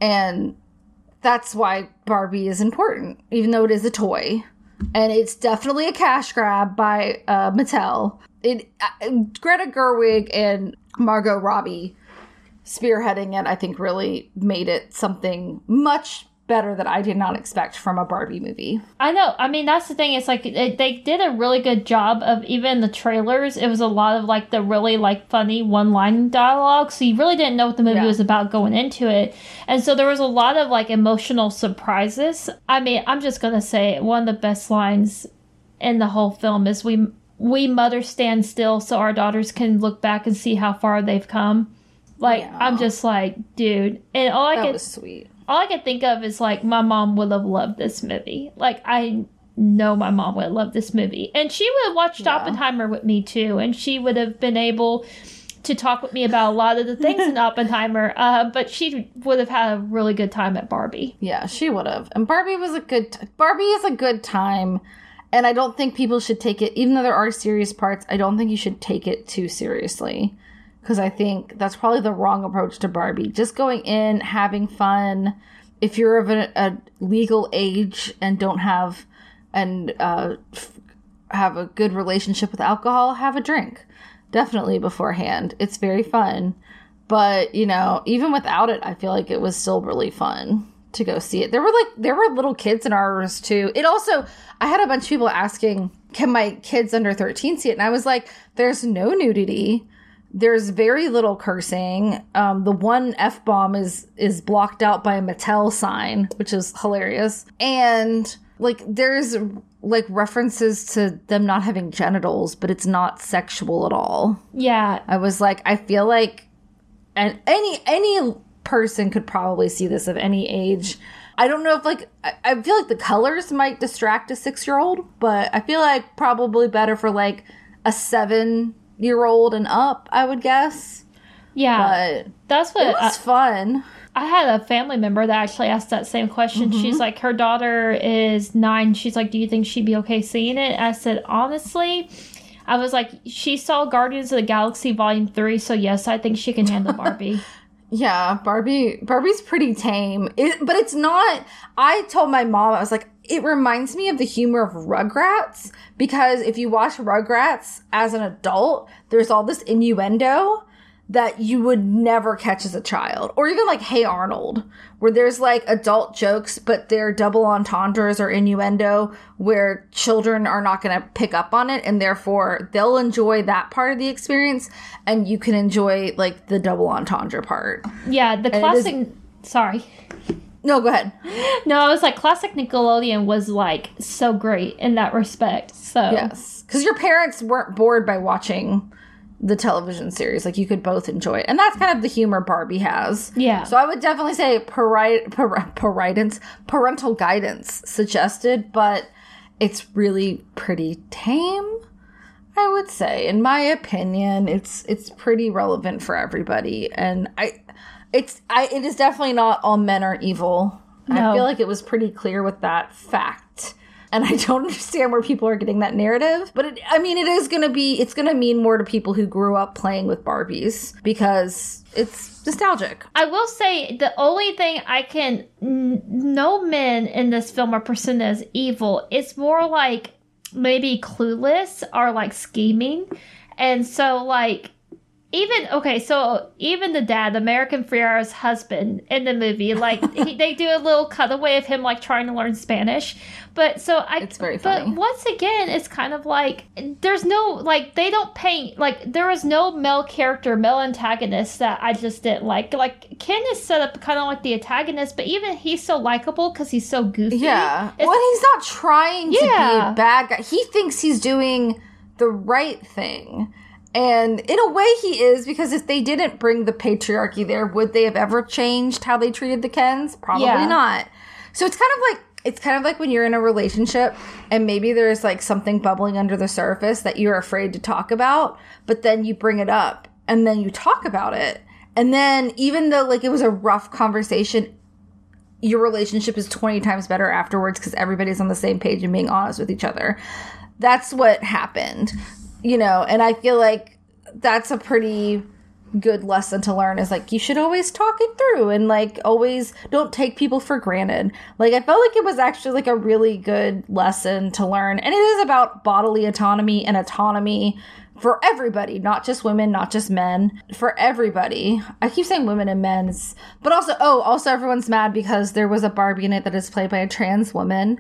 And that's why Barbie is important, even though it is a toy. And it's definitely a cash grab by uh, Mattel. It uh, Greta Gerwig and Margot Robbie spearheading it, I think, really made it something much better that I did not expect from a Barbie movie. I know. I mean, that's the thing. It's like it, they did a really good job of even the trailers. It was a lot of like the really like funny one line dialogue. So you really didn't know what the movie yeah. was about going into it. And so there was a lot of like emotional surprises. I mean, I'm just going to say one of the best lines in the whole film is we we mothers stand still so our daughters can look back and see how far they've come. Like yeah. I'm just like, dude, and all I that get was sweet all I can think of is like my mom would have loved this movie. Like I know my mom would have loved this movie, and she would have watched yeah. Oppenheimer with me too, and she would have been able to talk with me about a lot of the things in Oppenheimer. Uh, but she would have had a really good time at Barbie. Yeah, she would have. And Barbie was a good. T- Barbie is a good time. And I don't think people should take it, even though there are serious parts, I don't think you should take it too seriously because I think that's probably the wrong approach to Barbie. Just going in, having fun. If you're of a, a legal age and don't have and uh, f- have a good relationship with alcohol, have a drink. Definitely beforehand. It's very fun. But, you know, even without it, I feel like it was still really fun to go see it. There were like there were little kids in ours too. It also I had a bunch of people asking, "Can my kids under 13 see it?" And I was like, "There's no nudity there's very little cursing. Um, the one f bomb is is blocked out by a Mattel sign, which is hilarious. And like there's like references to them not having genitals, but it's not sexual at all. Yeah, I was like, I feel like, and any any person could probably see this of any age. I don't know if like I, I feel like the colors might distract a six year old, but I feel like probably better for like a seven year old and up, I would guess. Yeah, but that's what it was I, fun. I had a family member that actually asked that same question. Mm-hmm. She's like, her daughter is nine. She's like, do you think she'd be okay seeing it? I said, honestly, I was like, she saw Guardians of the Galaxy Volume Three, so yes, I think she can handle Barbie. yeah, Barbie. Barbie's pretty tame, it, but it's not. I told my mom, I was like, it reminds me of the humor of Rugrats because if you watch Rugrats as an adult, there's all this innuendo that you would never catch as a child. Or even like Hey Arnold, where there's like adult jokes, but they're double entendres or innuendo where children are not going to pick up on it and therefore they'll enjoy that part of the experience and you can enjoy like the double entendre part. Yeah, the classic. Is, sorry. No, go ahead. No, I was like classic Nickelodeon was like so great in that respect. So yes, because your parents weren't bored by watching the television series. Like you could both enjoy it, and that's kind of the humor Barbie has. Yeah. So I would definitely say pari- par- paridance, parental guidance suggested, but it's really pretty tame. I would say, in my opinion, it's it's pretty relevant for everybody, and I, it's I it is definitely not all men are evil. No. I feel like it was pretty clear with that fact, and I don't understand where people are getting that narrative. But it, I mean, it is gonna be it's gonna mean more to people who grew up playing with Barbies because it's nostalgic. I will say the only thing I can n- no men in this film are presented as evil. It's more like maybe clueless or like scheming, and so like even okay, so even the dad, America Ferrera's husband in the movie, like he, they do a little cutaway of him like trying to learn Spanish, but so I It's very funny. but once again, it's kind of like there's no like they don't paint like there was no male character, male antagonist that I just didn't like. Like Ken is set up kind of like the antagonist, but even he's so likable because he's so goofy. Yeah. It's- well, he's not trying to be a bad guy. He thinks he's doing the right thing. And in a way, he is because if they didn't bring the patriarchy there, would they have ever changed how they treated the Kens? Probably Yeah. not. So it's kind of like it's kind of like when you're in a relationship and maybe there's like something bubbling under the surface that you're afraid to talk about, but then you bring it up and then you talk about it. And then even though like it was a rough conversation, your relationship is 20 times better afterwards because everybody's on the same page and being honest with each other. That's what happened, you know, and I feel like that's a pretty good lesson to learn is like you should always talk it through and like always don't take people for granted. Like I felt like it was actually like a really good lesson to learn and it is about bodily autonomy and autonomy for everybody, not just women, not just men, for everybody. I keep saying women and men's, but also, oh, also everyone's mad because there was a Barbie in it that is played by a trans woman,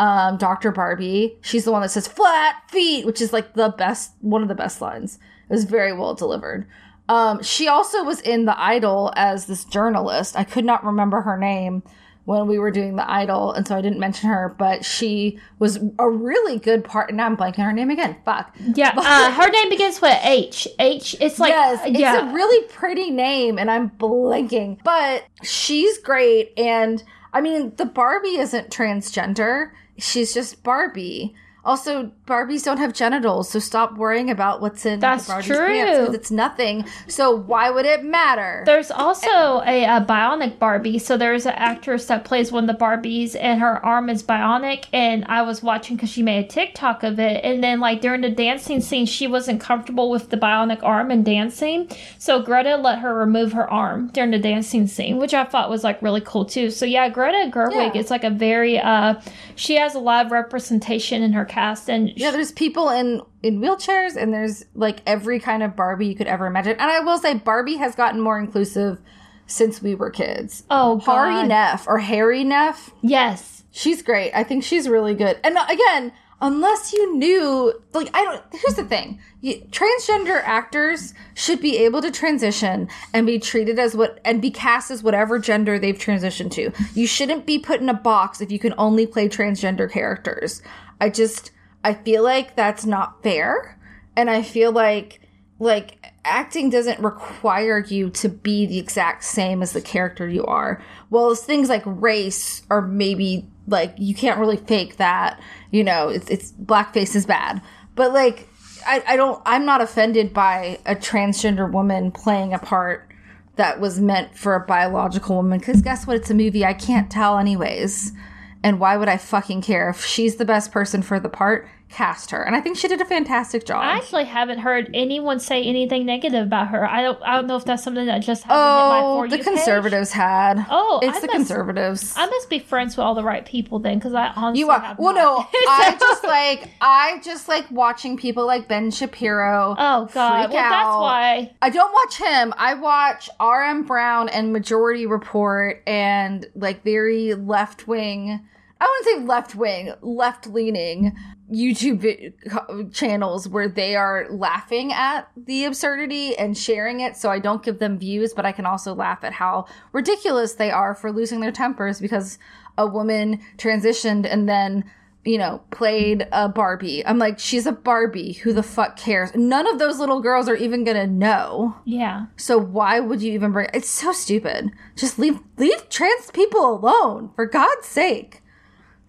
um, Dr. Barbie. She's the one that says flat feet, which is like the best, one of the best lines. It was very well delivered. Um, she also was in The Idol as this journalist. I could not remember her name when we were doing The Idol, and so I didn't mention her, but she was a really good part. And now I'm blanking her name again. Fuck. Yeah, uh, her name begins with H. H. It's like yes, it's yeah. a really pretty name, and I'm blanking. But she's great, and I mean, the Barbie isn't transgender. She's just Barbie. Also, Barbies don't have genitals, so stop worrying about what's in That's Barbie's true. pants because it's nothing. So why would it matter? There's also a, a bionic Barbie. So there's an actress that plays one of the Barbies, and her arm is bionic. And I was watching because she made a TikTok of it. And then, like during the dancing scene, she wasn't comfortable with the bionic arm and dancing. So Greta let her remove her arm during the dancing scene, which I thought was like really cool too. So yeah, Greta Gerwig Yeah. is like a very uh, she has a lot of representation in her cast, and Yeah, there's people in in wheelchairs, and there's like every kind of Barbie you could ever imagine. And I will say, Barbie has gotten more inclusive since we were kids. oh god, Nef or Hari Nef, yes. she's great. I think she's really good. And uh, again, unless you knew, like, I don't. Here's the thing: you, transgender actors should be able to transition and be treated as what and be cast as whatever gender they've transitioned to. You shouldn't be put in a box if you can only play transgender characters. I just, I feel like that's not fair, and I feel like, like. Acting doesn't require you to be the exact same as the character you are. Well, things like race or maybe like you can't really fake that you know it's, it's blackface is bad but like I, I don't i'm not offended by a transgender woman playing a part that was meant for a biological woman because guess what it's a movie i can't tell anyways and why would i fucking care if she's the best person for the part cast her and i think she did a fantastic job I actually haven't heard anyone say anything negative about her. I don't. I don't know if that's something that just my oh the conservatives had Oh, it's I the must- conservatives I must be friends with all the right people then, because I honestly You are have well. No, I just like I just like watching people like Ben Shapiro. Oh God! Well, that's why. I don't watch him. I watch R.M. Brown and Majority Report and like very left wing. I wouldn't say left wing, left leaning YouTube channels where they are laughing at the absurdity and sharing it. So I don't give them views, but I can also laugh at how ridiculous they are for losing their tempers because a woman transitioned and then you know, played a Barbie. I'm like, she's a Barbie. Who the fuck cares? None of those little girls are even gonna know. Yeah. So why would you even bring? It's so stupid. Just leave leave trans people alone for God's sake.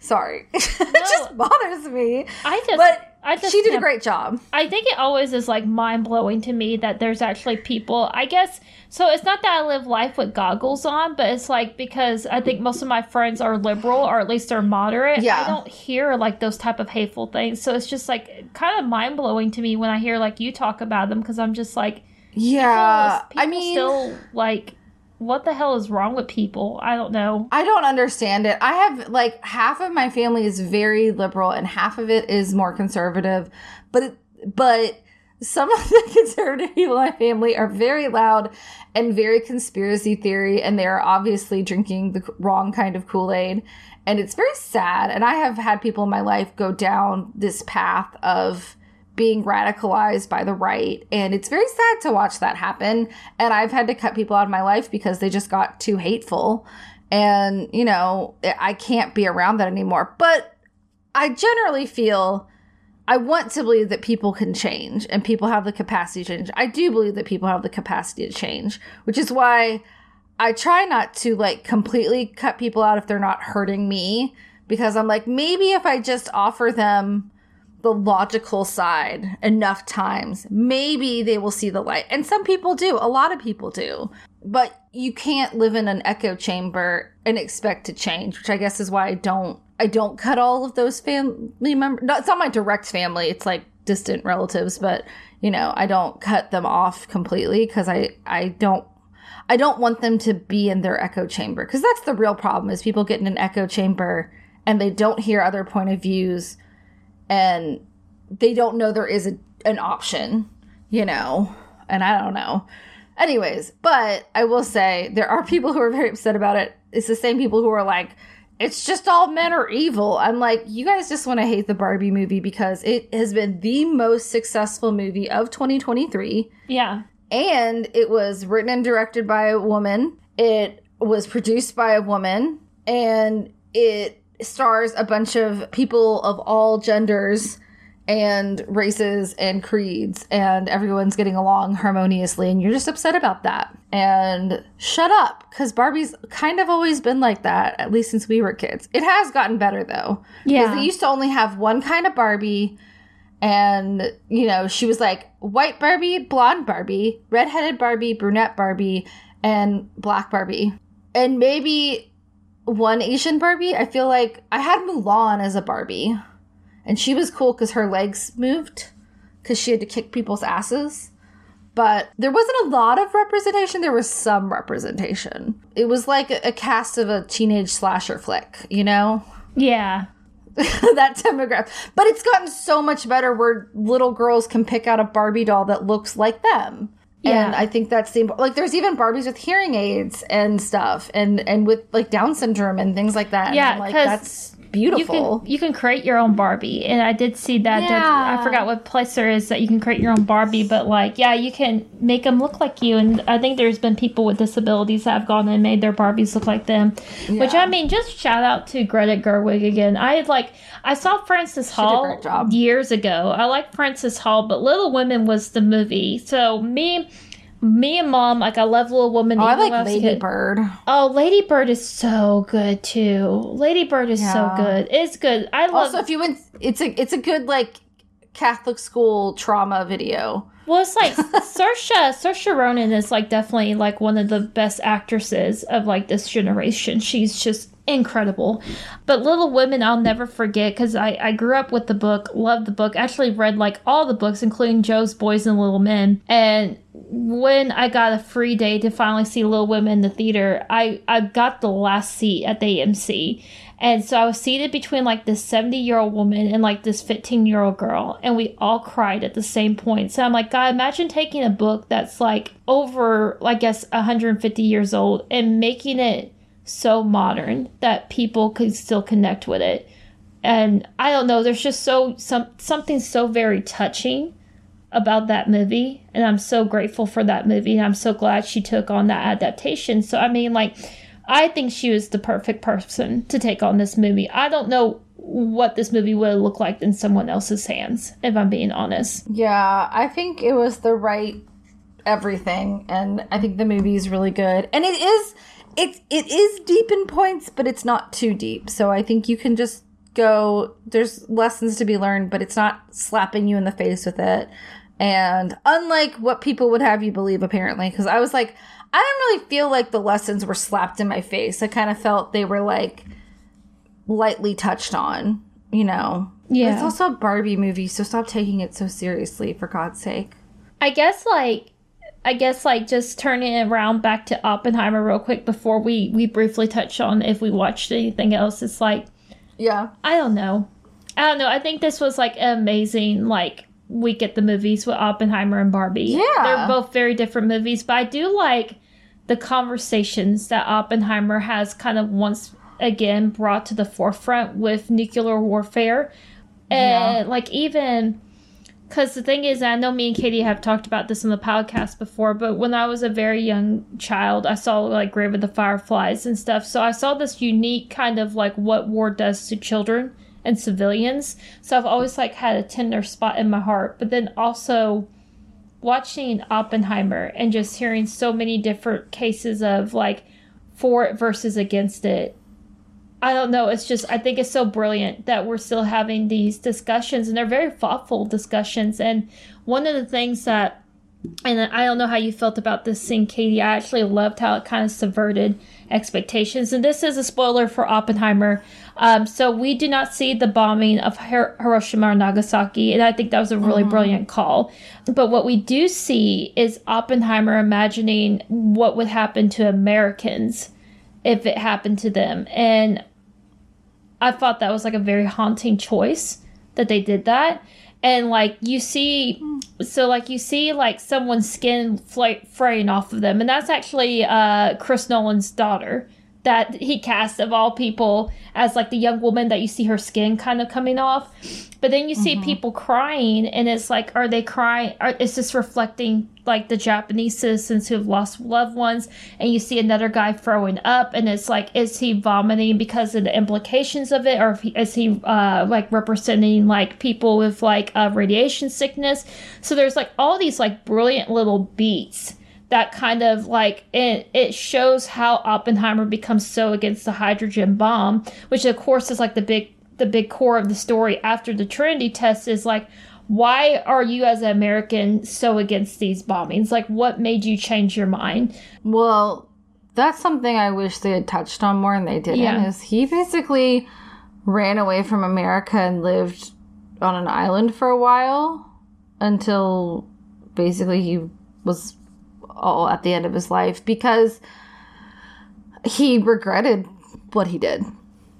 Sorry, it just bothers me. I just, but I just she did a great job. I think it always is like mind blowing to me that there's actually people. I guess so. It's not that I live life with goggles on, but it's like because I think most of my friends are liberal or at least they're moderate. Yeah. I don't hear like those type of hateful things. So it's just like kind of mind blowing to me when I hear like you talk about them because I'm just like, Yeah, people I mean, still like, what the hell is wrong with people? I don't know. I don't understand it. I have like half of my family is very liberal and half of it is more conservative. But but some of the conservative people in my family are very loud and very conspiracy theory and they are obviously drinking the wrong kind of Kool-Aid and it's very sad and I have had people in my life go down this path of being radicalized by the right. And it's very sad to watch that happen. And i've had to cut people out of my life because they just got too hateful. And you know i can't be around that anymore. But i generally feel i want to believe that people can change and people have the capacity to change. I do believe that people have the capacity to change which is why i try not to like completely cut people out if they're not hurting me. Because i'm like maybe if i just offer them the logical side enough times, maybe they will see the light. And some people do, a lot of people do. But you can't live in an echo chamber and expect to change, which I guess is why I don't I don't cut all of those family members. No, it's not my direct family, it's like distant relatives, but you know, I don't cut them off completely because I I don't I don't want them to be in their echo chamber because that's the real problem is people get in an echo chamber and they don't hear other point of views and they don't know there is a, an option, you know, and I don't know. Anyways, but I will say there are people who are very upset about it. It's the same people who are like, it's just all men are evil. I'm like, you guys just want to hate the Barbie movie because it has been the most successful movie of 2023 Yeah. and it was written and directed by a woman. It was produced by a woman, and it stars a bunch of people of all genders and races and creeds, and everyone's getting along harmoniously, and you're just upset about that. And shut up, because Barbie's kind of always been like that, at least since we were kids. It has gotten better though. Yeah. Because they used to only have one kind of Barbie and you know she was like white barbie blonde barbie redheaded barbie brunette barbie and black barbie and maybe one asian barbie i feel like i had mulan as a barbie and she was cool because her legs moved because she had to kick people's asses but there wasn't a lot of representation there was some representation it was like a, cast of a teenage slasher flick you know Yeah. that demographic. But it's gotten so much better where little girls can pick out a Barbie doll that looks like them. Yeah. And I think that's the like there's even Barbies with hearing aids and stuff and and with like Down syndrome and things like that. Yeah, I'm like 'cause that's You beautiful. can you can create your own Barbie, and I did see that. that I forgot what place there is that you can create your own Barbie, but like yeah, you can make them look like you. And I think there's been people with disabilities that have gone and made their Barbies look like them. Which I mean, just shout out to Greta Gerwig again. I had like I saw Frances Ha years ago. I like Frances Ha, but Little Women was the movie. So me. Me and mom, like I love Little Woman. oh, I like Lady. Bird. Oh, Lady Bird is so good too. Lady Bird is so good. It's good. I love. Also, if you went, it's a it's a good like Catholic school trauma video. well, it's like Saoirse Saoirse Ronan is like definitely like one of the best actresses of like this generation. She's just incredible. But Little Women, I'll never forget because I I grew up with the book, loved the book. Actually, read like all the books, including Jo's Boys and Little Men. And when I got a free day to finally see Little Women in the theater, I I got the last seat at the AMC. And so I was seated between like this 70 year old woman and like this 15 year old girl, and we all cried at the same point. So I'm like, God, imagine taking a book that's like over, I guess, 150 years old and making it so modern that people could still connect with it. And I don't know, there's just so some something so very touching about that movie, and I'm so grateful for that movie, and I'm so glad she took on that adaptation. So I mean, like. I think she was the perfect person to take on this movie. I don't know what this movie would looked like in someone else's hands, if I'm being honest. Yeah, I think it was the right everything, and I think the movie is really good. And it is, it it is deep in points, but it's not too deep. So I think you can just go there's lessons to be learned, but it's not slapping you in the face with it. And unlike what people would have you believe apparently cuz I was like I didn't really feel like the lessons were slapped in my face. I kind of felt they were like lightly touched on, you know. Yeah. It's also a Barbie movie, so stop taking it so seriously for God's sake. I guess like I guess like just turning it around back to Oppenheimer real quick before we we briefly touch on if we watched anything else. It's like Yeah. I don't know. I don't know. I think this was like an amazing like week at the movies with Oppenheimer and Barbie. Yeah. They're both very different movies, but I do like the conversations that Oppenheimer has kind of once again brought to the forefront with nuclear warfare. And like even because the thing is, I know me and Katie have talked about this on the podcast before, but when I was a very young child, I saw like Grave of the Fireflies and stuff. So I saw this unique kind of like what war does to children and civilians. So I've always like had a tender spot in my heart. But then also watching Oppenheimer and just hearing so many different cases of like for it versus against it I don't know. It's just I think it's so brilliant that we're still having these discussions, and they're very thoughtful discussions. And one of the things that, and I don't know how you felt about this scene, Katie. I actually loved how it kind of subverted expectations. And this is a spoiler for Oppenheimer. Um, so we do not see the bombing of Hir- Hiroshima or Nagasaki, and I think that was a really brilliant call. But what we do see is Oppenheimer imagining what would happen to Americans if it happened to them, and I thought that was like a very haunting choice that they did that. And like you see, so like you see like someone's skin fly, fraying off of them, and that's actually uh, Chris Nolan's daughter that he cast of all people as like the young woman that you see her skin kind of coming off. But then you see people crying, and it's like, are they crying? Are, is this reflecting like the Japanese citizens who have lost loved ones? And you see another guy throwing up, and it's like, is he vomiting because of the implications of it, or if he, is he uh, like representing like people with like uh, radiation sickness? So there's like all these like brilliant little beats that kind of like it, it shows how Oppenheimer becomes so against the hydrogen bomb, which of course is like the big the big core of the story after the Trinity test is like why are you as an American so against these bombings? Like what made you change your mind? Well, that's something I wish they had touched on more and they didn't. Yeah. Is he basically ran away from America and lived on an island for a while until basically he was all at the end of his life because he regretted what he did.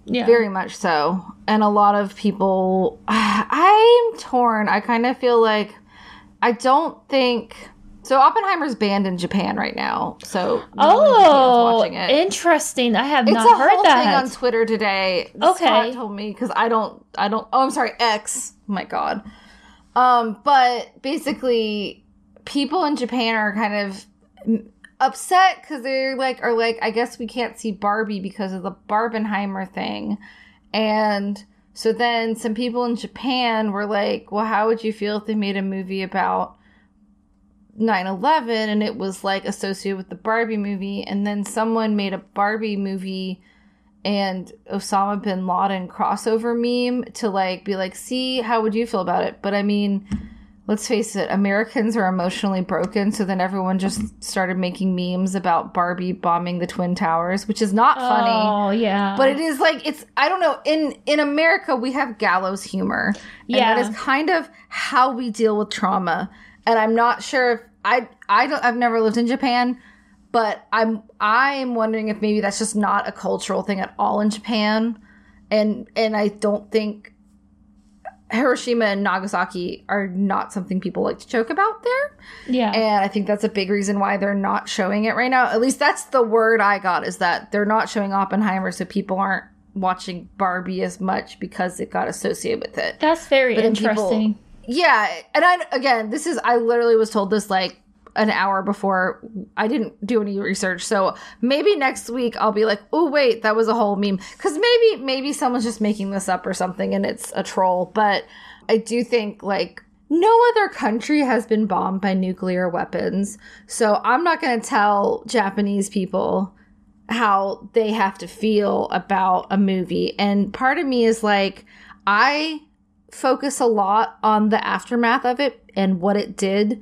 Yeah. Very much so. And a lot of people, I'm torn. I kind of feel like I don't think. So Oppenheimer's banned in Japan right now. So no one in Japan's Oh, interesting. I have It's not a heard whole that. thing on Twitter today. Okay. Scott told me because I don't, I don't. Oh, I'm sorry, X. Oh my God. Um, but basically, people in Japan are kind of upset because they're like, are like, I guess we can't see Barbie because of the Barbenheimer thing, and so then some people in Japan were like, well, how would you feel if they made a movie about 9-11 and it was like associated with the barbie movie? And then someone made a barbie movie and osama bin laden crossover meme to like be like see how would you feel about it? But i mean let's face it americans are emotionally broken so then everyone just mm-hmm. started making memes about barbie bombing the twin towers which is not funny Oh yeah. but it is like it's I don't know in in America we have gallows humor. And Yeah. that is kind of how we deal with trauma. And I'm not sure if I I don't I've never lived in Japan, but I'm I'm wondering if maybe that's just not a cultural thing at all in Japan. And and I don't think Hiroshima and Nagasaki are not something people like to joke about there. yeah. And I think that's a big reason why they're not showing it right now. At least that's the word I got is that they're not showing Oppenheimer so people aren't watching Barbie as much because it got associated with it. That's very But then people- interesting. Yeah, and I again, this is I literally was told this like an hour before I didn't do any research. So maybe next week I'll be like, "Oh wait, that was a whole meme." Cuz maybe maybe someone's just making this up or something and it's a troll, but I do think like no other country has been bombed by nuclear weapons. So I'm not going to tell Japanese people how they have to feel about a movie. And part of me is like, I focus a lot on the aftermath of it and what it did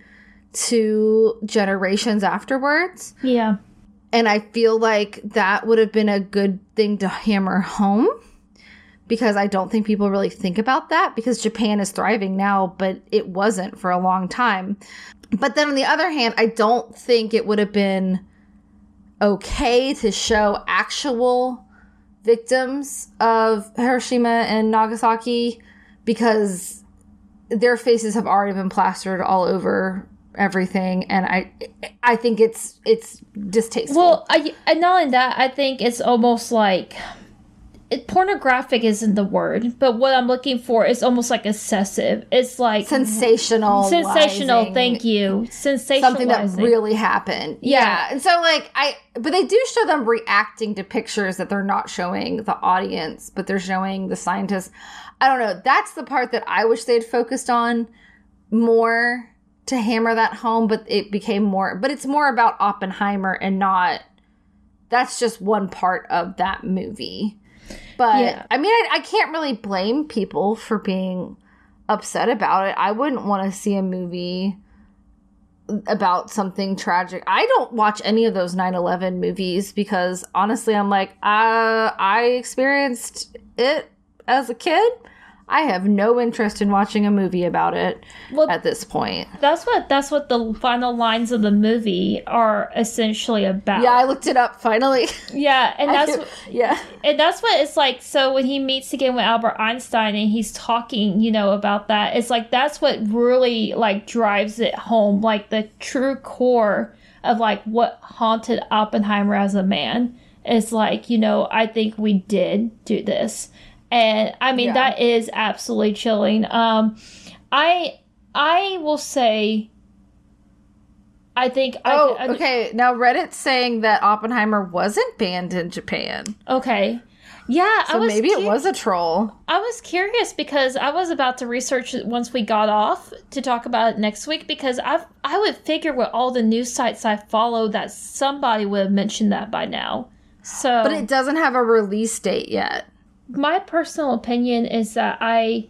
to generations afterwards. Yeah. And I feel like that would have been a good thing to hammer home because I don't think people really think about that because Japan is thriving now, but it wasn't for a long time. But then on the other hand, I don't think it would have been okay to show actual victims of Hiroshima and Nagasaki because their faces have already been plastered all over everything and i i think it's it's distasteful well i and not only that i think it's almost like it, pornographic isn't the word, but what I'm looking for is almost like excessive. It's like sensational, sensational. Thank you, sensational. Something that really happened. Yeah. yeah, and so like I, but they do show them reacting to pictures that they're not showing the audience, but they're showing the scientists. I don't know. That's the part that I wish they'd focused on more to hammer that home, but it became more. But it's more about Oppenheimer and not. That's just one part of that movie. But yeah. I mean, I, I can't really blame people for being upset about it. I wouldn't want to see a movie about something tragic. I don't watch any of those 9/11 movies because honestly I'm like uh I experienced it as a kid I have no interest in watching a movie about it well, at this point. That's what that's what the final lines of the movie are essentially about. Yeah, I looked it up finally. Yeah, and that's what, yeah, and that's what it's like. So when he meets again with Albert Einstein and he's talking, you know, about that, it's like that's what really like drives it home, like the true core of like what haunted Oppenheimer as a man. Is like, you know, I think we did do this and I mean yeah. that is absolutely chilling. Um, I I will say. I think. Oh, I, I, okay. Now Reddit's saying that Oppenheimer wasn't banned in Japan. Okay. Yeah, so maybe cu- it was a troll. I was curious because I was about to research it once we got off to talk about it next week because I I would figure with all the news sites I follow that somebody would have mentioned that by now. So, but it doesn't have a release date yet my personal opinion is that I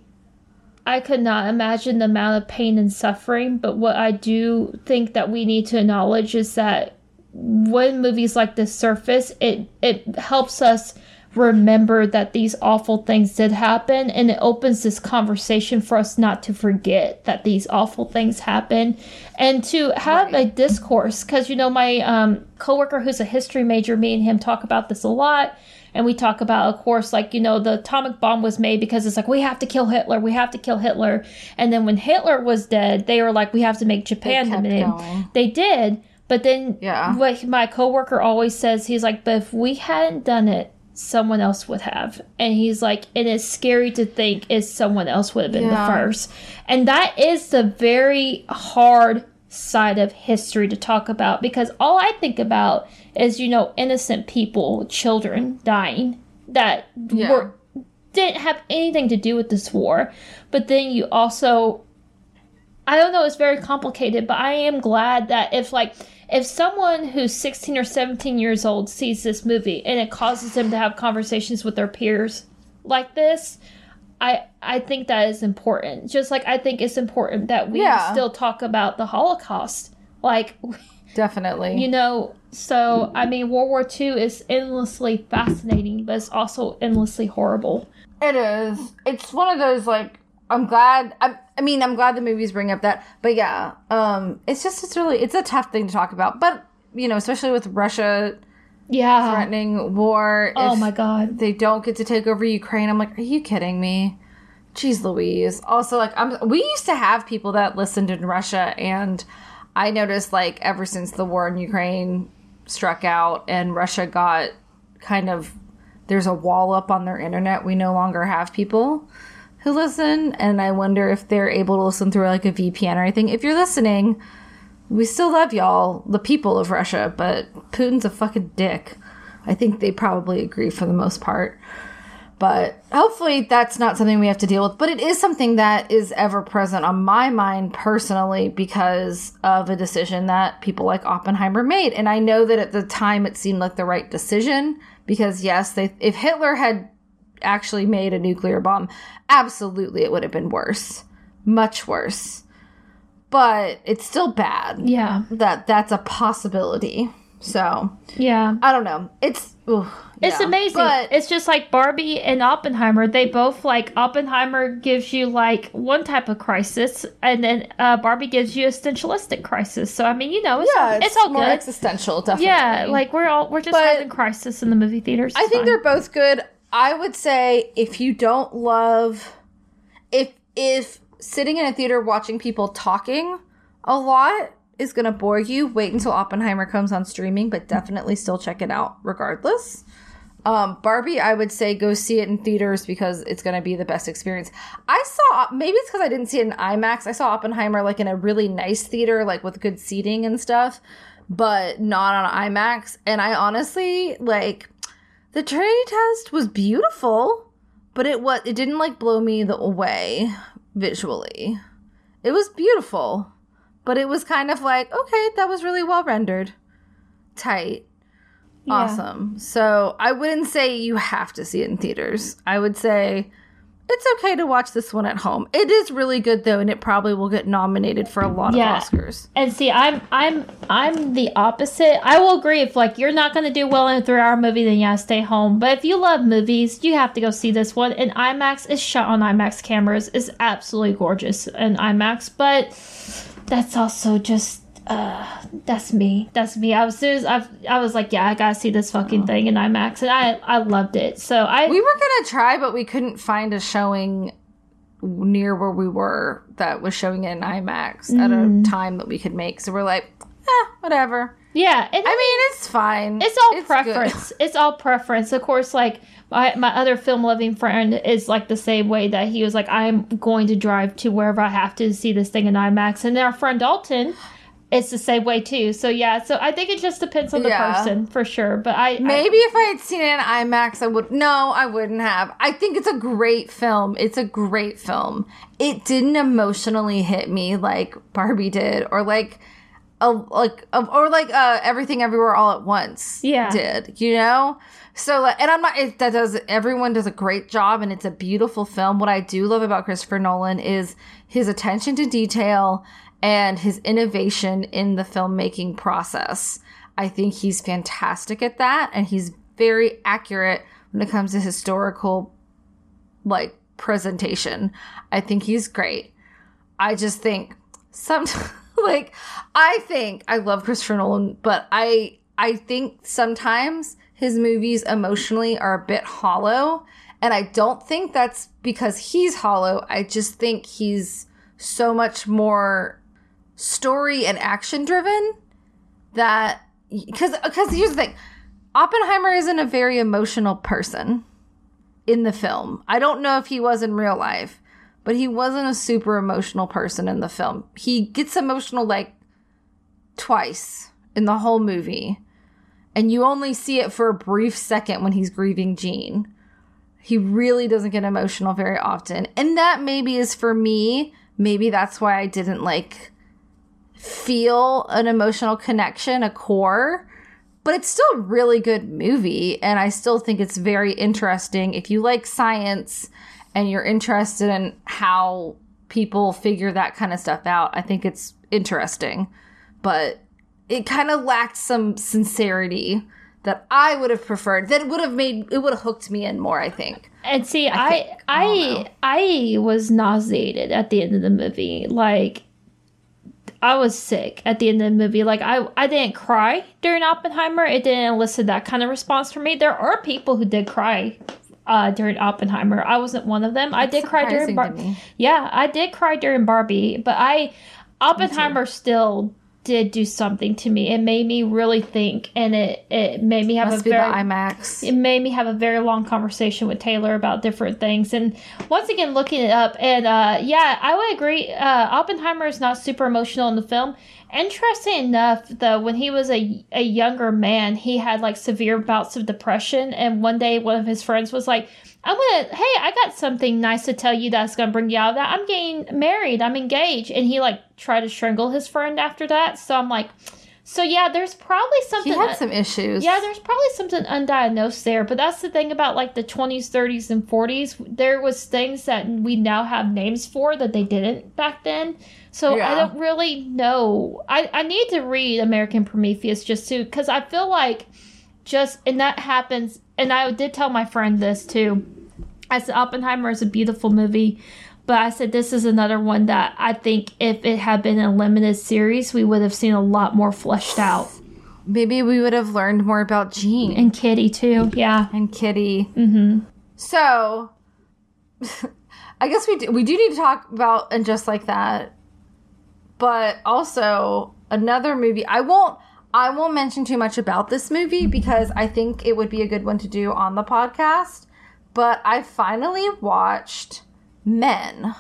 I could not imagine the amount of pain and suffering, but what I do think that we need to acknowledge is that when movies like this surface, it it helps us remember that these awful things did happen and it opens this conversation for us not to forget that these awful things happen and to have right. a discourse because you know my um, coworker who's a history major me and him talk about this a lot and we talk about of course like you know the atomic bomb was made because it's like we have to kill hitler we have to kill hitler. And then when hitler was dead they were like we have to make japan the they did but then yeah. what my coworker always says he's like but if we hadn't done it someone else would have. And he's like and it is scary to think if someone else would have been yeah. the first. And that is the very hard side of history to talk about because all I think about is, you know, innocent people, children dying that yeah. were didn't have anything to do with this war. But then you also I don't know, it's very complicated, but I am glad that if like if someone who's 16 or 17 years old sees this movie and it causes them to have conversations with their peers like this, I I think that is important. Just like I think it's important that we yeah. still talk about the Holocaust. Like definitely. You know, so I mean World War II is endlessly fascinating, but it's also endlessly horrible. It is. It's one of those like I'm glad I, I mean I'm glad the movies bring up that but yeah, um it's just it's really it's a tough thing to talk about. But you know, especially with Russia yeah threatening war. Oh my god, they don't get to take over Ukraine. I'm like, are you kidding me? Jeez Louise. Also, like, I'm we used to have people that listened in Russia, and I noticed like ever since the war in Ukraine struck out and Russia got kind of there's a wall up on their internet. We no longer have people who listen, and I wonder if they're able to listen through like a VPN or anything. If you're listening, we still love y'all, the people of Russia, but Putin's a fucking dick. I think they probably agree for the most part. But hopefully that's not something we have to deal with. But it is something that is ever present on my mind personally because of a decision that people like Oppenheimer made. And I know that at the time it seemed like the right decision because yes, they if Hitler had actually made a nuclear bomb, absolutely it would have been worse. Much worse. But it's still bad. Yeah. That that's a possibility. So, Yeah. I don't know. It's ooh, It's yeah. amazing. But it's just like Barbie and Oppenheimer. They both like Oppenheimer gives you like one type of crisis, and then uh, Barbie gives you a existentialistic crisis. So I mean, you know, it's yeah, all, it's, it's all more good. existential, definitely. yeah, like we're all we're just But- having crisis in the movie theaters. I think fine. they're both good. I would say if you don't love if if sitting in a theater watching people talking a lot is going to bore you, wait until Oppenheimer comes on streaming, but definitely still check it out regardless. Um, Barbie, I would say go see it in theaters because it's going to be the best experience. I saw, maybe it's because I didn't see it in IMAX. I saw Oppenheimer like in a really nice theater, like with good seating and stuff, but not on IMAX. And I honestly, like, the Trinity test was beautiful, but it was it didn't like blow me the away visually. It was beautiful, but it was kind of like okay, that was really well rendered, tight, Yeah. awesome. So I wouldn't say you have to see it in theaters. I would say it's okay to watch this one at home. It is really good though, and it probably will get nominated for a lot Yeah. of Oscars. And see, I'm I'm I'm the opposite. I will agree if like you're not going to do well in a three hour movie, then yeah, stay home. But if you love movies, you have to go see this one. And IMAX is shot on IMAX cameras. is absolutely gorgeous in IMAX. But that's also just uh that's me. That's me. I was soon as I I was like, yeah, I gotta see this fucking thing in IMAX, and I I loved it. So I We were gonna try, but we couldn't find a showing near where we were that was showing it in IMAX at Mm. a time that we could make. So we're like, eh, whatever. yeah, I mean, it's fine. It's all good. preference. It's all preference. Of course, like my, my other film loving friend is like the same way that he was like, I'm going to drive to wherever I have to see this thing in IMAX. And then our friend Dalton, it's the same way too. So yeah, so I think it just depends on the Yeah. person for sure. But I I- Maybe if I had seen it in IMAX, I would. No, I wouldn't have. I think it's a great film. It's a great film. It didn't emotionally hit me like Barbie did, or like, a, like, a, or like uh, Everything Everywhere All at Once. Yeah. did you know? So, and I'm not. It, that does everyone does a great job, and it's a beautiful film. What I do love about Christopher Nolan is his attention to detail and his innovation in the filmmaking process. I think he's fantastic at that, and he's very accurate when it comes to historical, like presentation. I think he's great. I just think some like I think I love Christopher Nolan, but I I think sometimes his movies emotionally are a bit hollow, and I don't think that's because he's hollow. I just think he's so much more story and action driven that because because here's the thing. Oppenheimer isn't a very emotional person in the film. I don't know if he was in real life but he wasn't a super emotional person in the film. He gets emotional like twice in the whole movie and you only see it for a brief second when he's grieving jean. He really doesn't get emotional very often and that maybe is for me. Maybe that's why i didn't like feel an emotional connection, a core, but it's still a really good movie. And I still think it's very interesting. If you like science and you're interested in how people figure that kind of stuff out, I think it's interesting. But it kind of lacked some sincerity that I would have preferred. That would have made it would have hooked me in more, I think. And see, I. I I I, was nauseated at the end of the movie. Like I was sick at the end of the movie. Like I I didn't cry during Oppenheimer. It didn't elicit that kind of response from me. There are people who did cry uh, during Oppenheimer. I wasn't one of them. I did cry during surprising Bar- to me. Yeah, I did cry during Barbie, but I Oppenheimer still did do something to me. It made me really think, and it it made me have Must a very IMAX. it made me have a very long conversation with Taylor about different things. And once again, looking it up, and uh, yeah, I would agree. Uh, Oppenheimer is not super emotional in the film. Interesting enough, though, when he was a, a younger man, he had like severe bouts of depression. And one day, one of his friends was like, I'm gonna, hey, I got something nice to tell you that's gonna bring you out of that. I'm getting married, I'm engaged. And he like tried to strangle his friend after that. So I'm like, so yeah, there's probably something. He had some issues. Yeah, there's probably something undiagnosed there, but that's the thing about like the 20s, 30s, and 40s. There was things that we now have names for that they didn't back then. So I don't really know. I, I need to read American Prometheus just to because I feel like just and that happens. And I did tell my friend this too. I said Oppenheimer is a beautiful movie, but I said this is another one that I think if it had been a limited series, we would have seen a lot more fleshed out. Maybe we would have learned more about Jean And Kitty too, yeah. and Kitty. Mm-hmm. So, I guess we do, we do need to talk about and just like that, but also another movie. I won't I won't mention too much about this movie because I think it would be a good one to do on the podcast. But I finally watched Men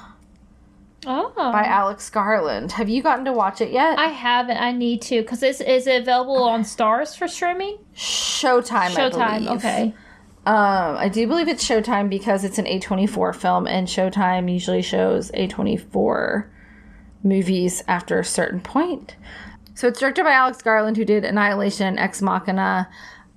Oh, by Alex Garland. Have you gotten to watch it yet? I haven't. I need to because is is it available on Starz for streaming? Showtime. Showtime. believe. Okay. Um, I do believe it's Showtime because it's an A24 film, and Showtime usually shows A24 movies after a certain point. So it's directed by Alex Garland, who did Annihilation, Ex Machina.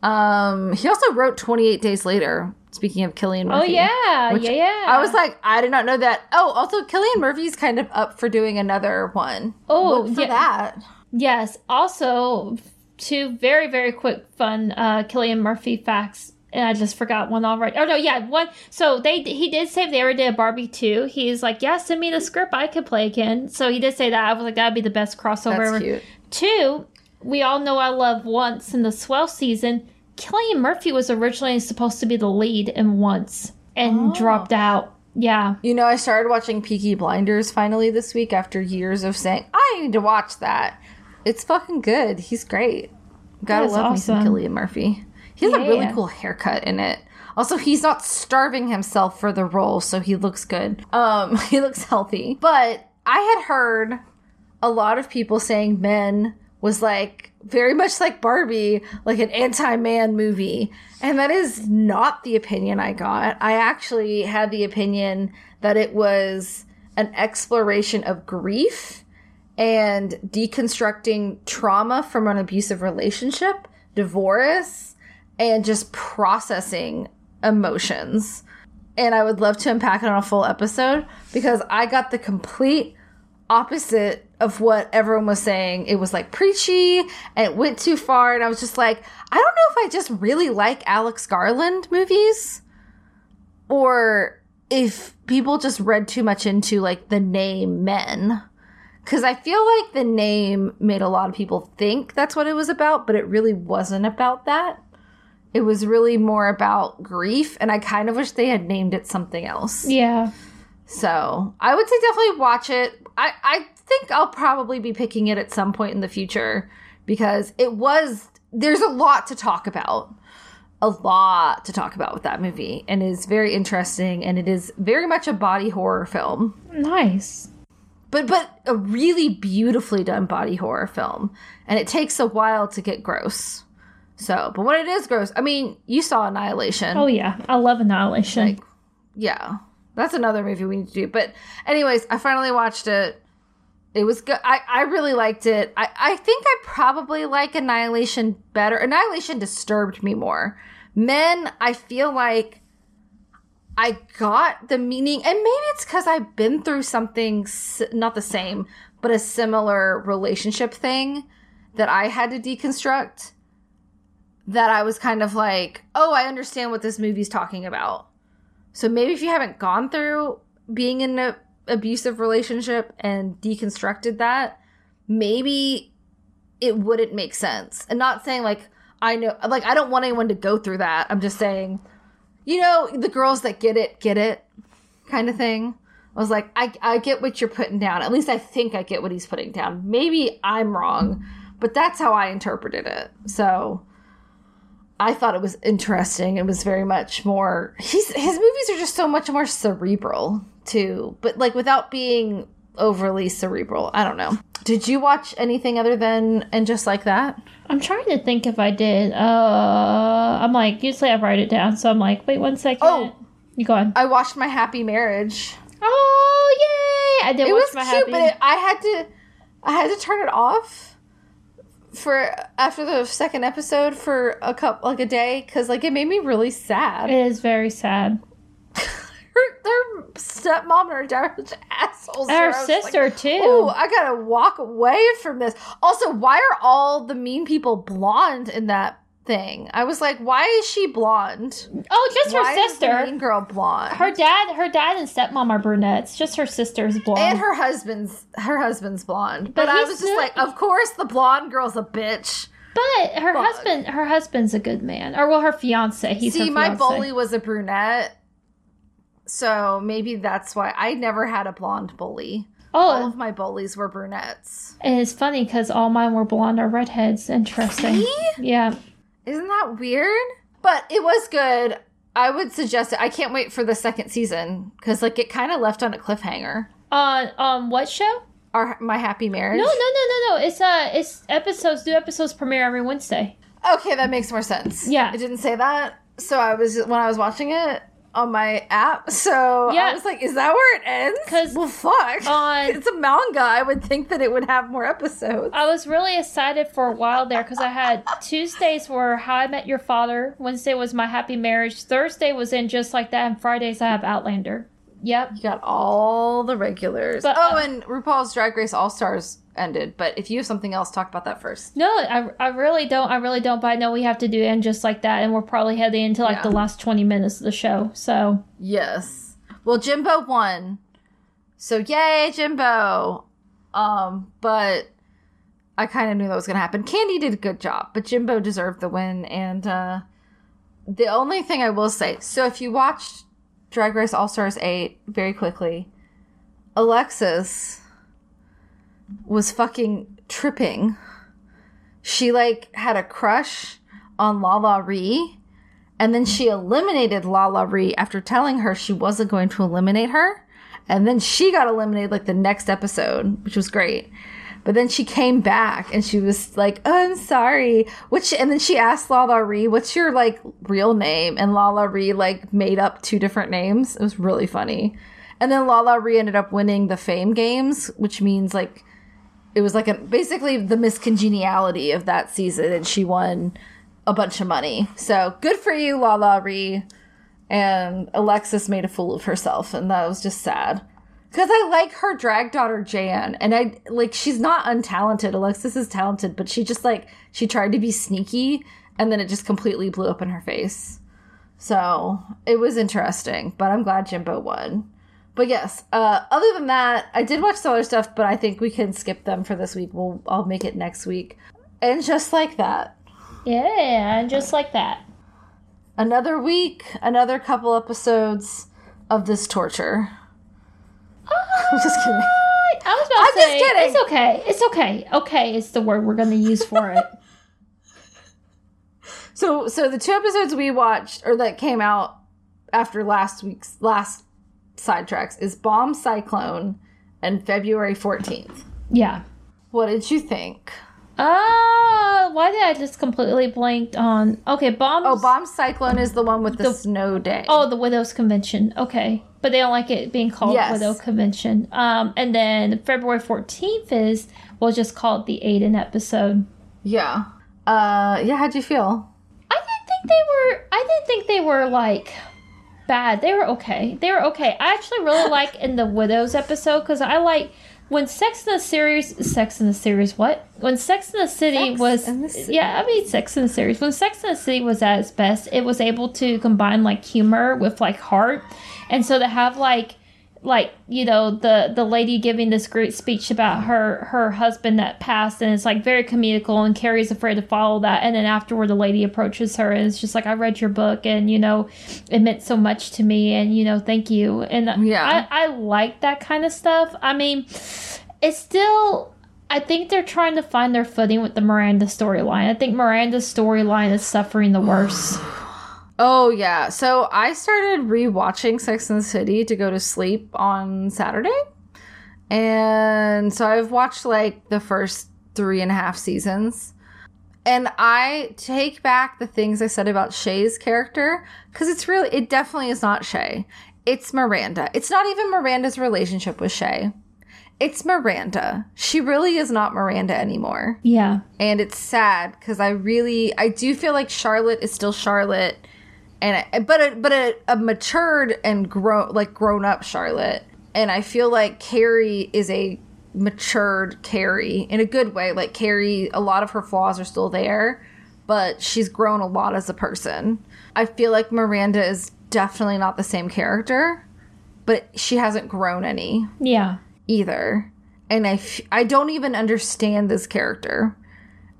Um, he also wrote 28 Days Later. Speaking of Cillian Oh Murphy. yeah, which yeah, yeah. I was like, I did not know that. Oh, also Cillian Murphy's kind of up for doing another one. Oh, Look for yeah. that. yes. Also, two very very quick fun uh Cillian Murphy facts. And I just forgot one already. Oh no, yeah, one. So they he did say they ever did a Barbie two. He's like, yeah, send me the script. I could play again. So he did say that. I was like, that'd be the best crossover. That's cute. Two, we all know I love Once in the Swell season. Cillian Murphy was originally supposed to be the lead in Once and Oh. dropped out. Yeah. You know, I started watching Peaky Blinders finally this week after years of saying I need to watch that. It's fucking good. He's great. Gotta love me some. Cillian Murphy. He has a really Yeah. cool haircut in it. Also, he's not starving himself for the role, so he looks good. Um, he looks healthy. But I had heard a lot of people saying Men was like very much like Barbie, like an anti-man movie. And that is not the opinion I got. I actually had the opinion that it was an exploration of grief and deconstructing trauma from an abusive relationship, divorce, and just processing emotions. And I would love to unpack it on a full episode because I got the complete opposite of what everyone was saying. It was like preachy and it went too far. And I was just like, I don't know if I just really like Alex Garland movies or if people just read too much into like the name men. Because I feel like the name made a lot of people think that's what it was about, but it really wasn't about that. It was really more about grief, and I kind of wish they had named it something else. Yeah. So I would say definitely watch it. I, I think I'll probably be picking it at some point in the future because it was, there's a lot to talk about. A lot to talk about with that movie, and is very interesting, and it is very much a body horror film Nice. but but a really beautifully done body horror film and it takes a while to get gross so but when it is gross i mean you saw annihilation Oh yeah, I love Annihilation. like yeah that's another movie we need to do. But anyways i finally watched it. It was good. I i really liked it. I i think i probably like annihilation better. Annihilation disturbed me more. Men i feel like I got the meaning, and maybe it's because I've been through something not the same, but a similar relationship thing that I had to deconstruct. That I was kind of like, oh, I understand what this movie's talking about. So maybe if you haven't gone through being in an abusive relationship and deconstructed that, maybe it wouldn't make sense. And not saying like, I know, like, I don't want anyone to go through that. I'm just saying, you know, the girls that get it, get it kind of thing. I was like, I, I get what you're putting down. At least I think I get what he's putting down. Maybe I'm wrong, but that's how I interpreted it. So I thought it was interesting. It was very much more. He's his movies are just so much more cerebral too, but like without being overly cerebral. I don't know. Did you watch anything other than and just like that? I'm trying to think if I did. Uh, I'm like usually I write it down, so I'm like, wait one second. Oh. you go on. I watched My Happy Marriage. Oh yay! I did It watch was my cute, happy. but it, I had to I had to turn it off for after the second episode for a cup like a day because like it made me really sad. it is very sad. her, their stepmom and her dad are such assholes. And her was like, sister too. Ooh, I gotta walk away from this. Also, why are all the mean people blonde in that thing? I was like, why is she blonde? oh, just her why is the sister. mean girl blonde? Her dad, her dad and stepmom are brunettes. Just her sister's blonde. and her husband's her husband's blonde. But, But I was just not- like, of course the blonde girl's a bitch. but her Fuck. husband, her husband's a good man. Or well, her fiance. He's See, my bully was a brunette. So maybe that's why I never had a blonde bully. Oh. All Oh, of my bullies were brunettes. and it's funny because all mine were blonde or redheads. Interesting. See? Yeah. Isn't that weird? But it was good. I would suggest it. I can't wait for the second season because like it kind of left on a cliffhanger. On um what show? Our my happy marriage. No, no, no, no, no. It's uh, it's episodes. New episodes premiere every Wednesday. Okay, that makes more sense. Yeah. it didn't say that. So I was when I was watching it on my app. So Yeah. I was like, is that where it ends? Because well, fuck. on- it's a manga. I would think that it would have more episodes. I was really excited for a while there because I had Tuesdays were How I Met Your Father, Wednesday was My Happy Marriage, Thursday was in Just Like That, and Fridays I have Outlander. Yep. You got all the regulars. But, oh, uh, and RuPaul's Drag Race All Stars ended. But if you have something else, talk about that first. No, I, I really don't. I really don't. But I know we have to do and just like that, and we're probably heading into like Yeah. the last twenty minutes of the show. So Yes. Well, Jimbo won. So yay, Jimbo. Um, but I kind of knew that was going to happen. Kandy did a good job, but Jimbo deserved the win. And uh, the only thing I will say so if you watched Drag Race All Stars 8 very quickly, Alexis was fucking tripping. She like had a crush on LaLa Ri. And then she eliminated LaLa Ri after telling her she wasn't going to eliminate her. And then she got eliminated like the next episode, which was great. But then she came back and she was like, oh, I'm sorry. Which and then she asked LaLa Ri, what's your like real name? And LaLa Ri like made up two different names. It was really funny. And then LaLa Ri ended up winning the fame games, which means like it was like a basically the miscongeniality of that season and she won a bunch of money. So good for you, LaLa Ri. And Alexis made a fool of herself, and that was just sad. Because I like her drag daughter Jan, and I like she's not untalented. Alexis is talented, but she just like she tried to be sneaky, and then it just completely blew up in her face. So it was interesting, but I'm glad Jimbo won. But yes, uh, other than that, I did watch some other stuff, but I think we can skip them for this week. We'll I'll make it next week. And just like that, yeah, and just like that. another week, another couple episodes of this torture. I'm just kidding. I was about I'm to just say, kidding. It's okay. It's okay. Okay is the word we're going to use for it. So, so the two episodes we watched or that came out after last week's last sidetracks is Bomb Cyclone and February 14th. yeah. What did you think? Uh, why did I just completely blanked on? Okay, bomb. Oh, Bomb Cyclone is the one with the, The- snow day. Oh, the Widows Convention. Okay, but they don't like it being called Yes. Widow Convention. Um, and then February fourteenth is we'll just call it the Aidan episode. yeah. Uh, yeah. How'd you feel? I didn't think they were. I didn't think they were like bad. They were okay. They were okay. I actually really like in the Widows episode because I like when Sex in the Series. Sex in the Series. What? When Sex in the City Sex was. the. Yeah, I mean Sex in the Series. When Sex in the City was at its best, it was able to combine like humor with like heart, and so to have like like you know the the lady giving this great speech about her her husband that passed and it's like very comical and carrie's afraid to follow that and then afterward the lady approaches her and it's just like i read your book and you know it meant so much to me and you know thank you and Yeah. i i like that kind of stuff i mean it's still I think they're trying to find their footing with the Miranda storyline. I think Miranda's storyline is suffering the worst. Oh yeah. So I started rewatching Sex and the City to go to sleep on Saturday. And so I've watched like the first three and a half seasons. And I take back the things I said about Shay's character because it's really, it definitely is not Shay. It's Miranda. It's not even Miranda's relationship with Shay. It's Miranda. She really is not Miranda anymore Yeah. and it's sad because I really I do feel like Charlotte is still Charlotte, and I, but a, but a, a matured and grown like grown up Charlotte, and I feel like Carrie is a matured Carrie in a good way. Like Carrie, a lot of her flaws are still there, but she's grown a lot as a person. I feel like Miranda is definitely not the same character, but she hasn't grown any Yeah. either. And I, f- I don't even understand this character.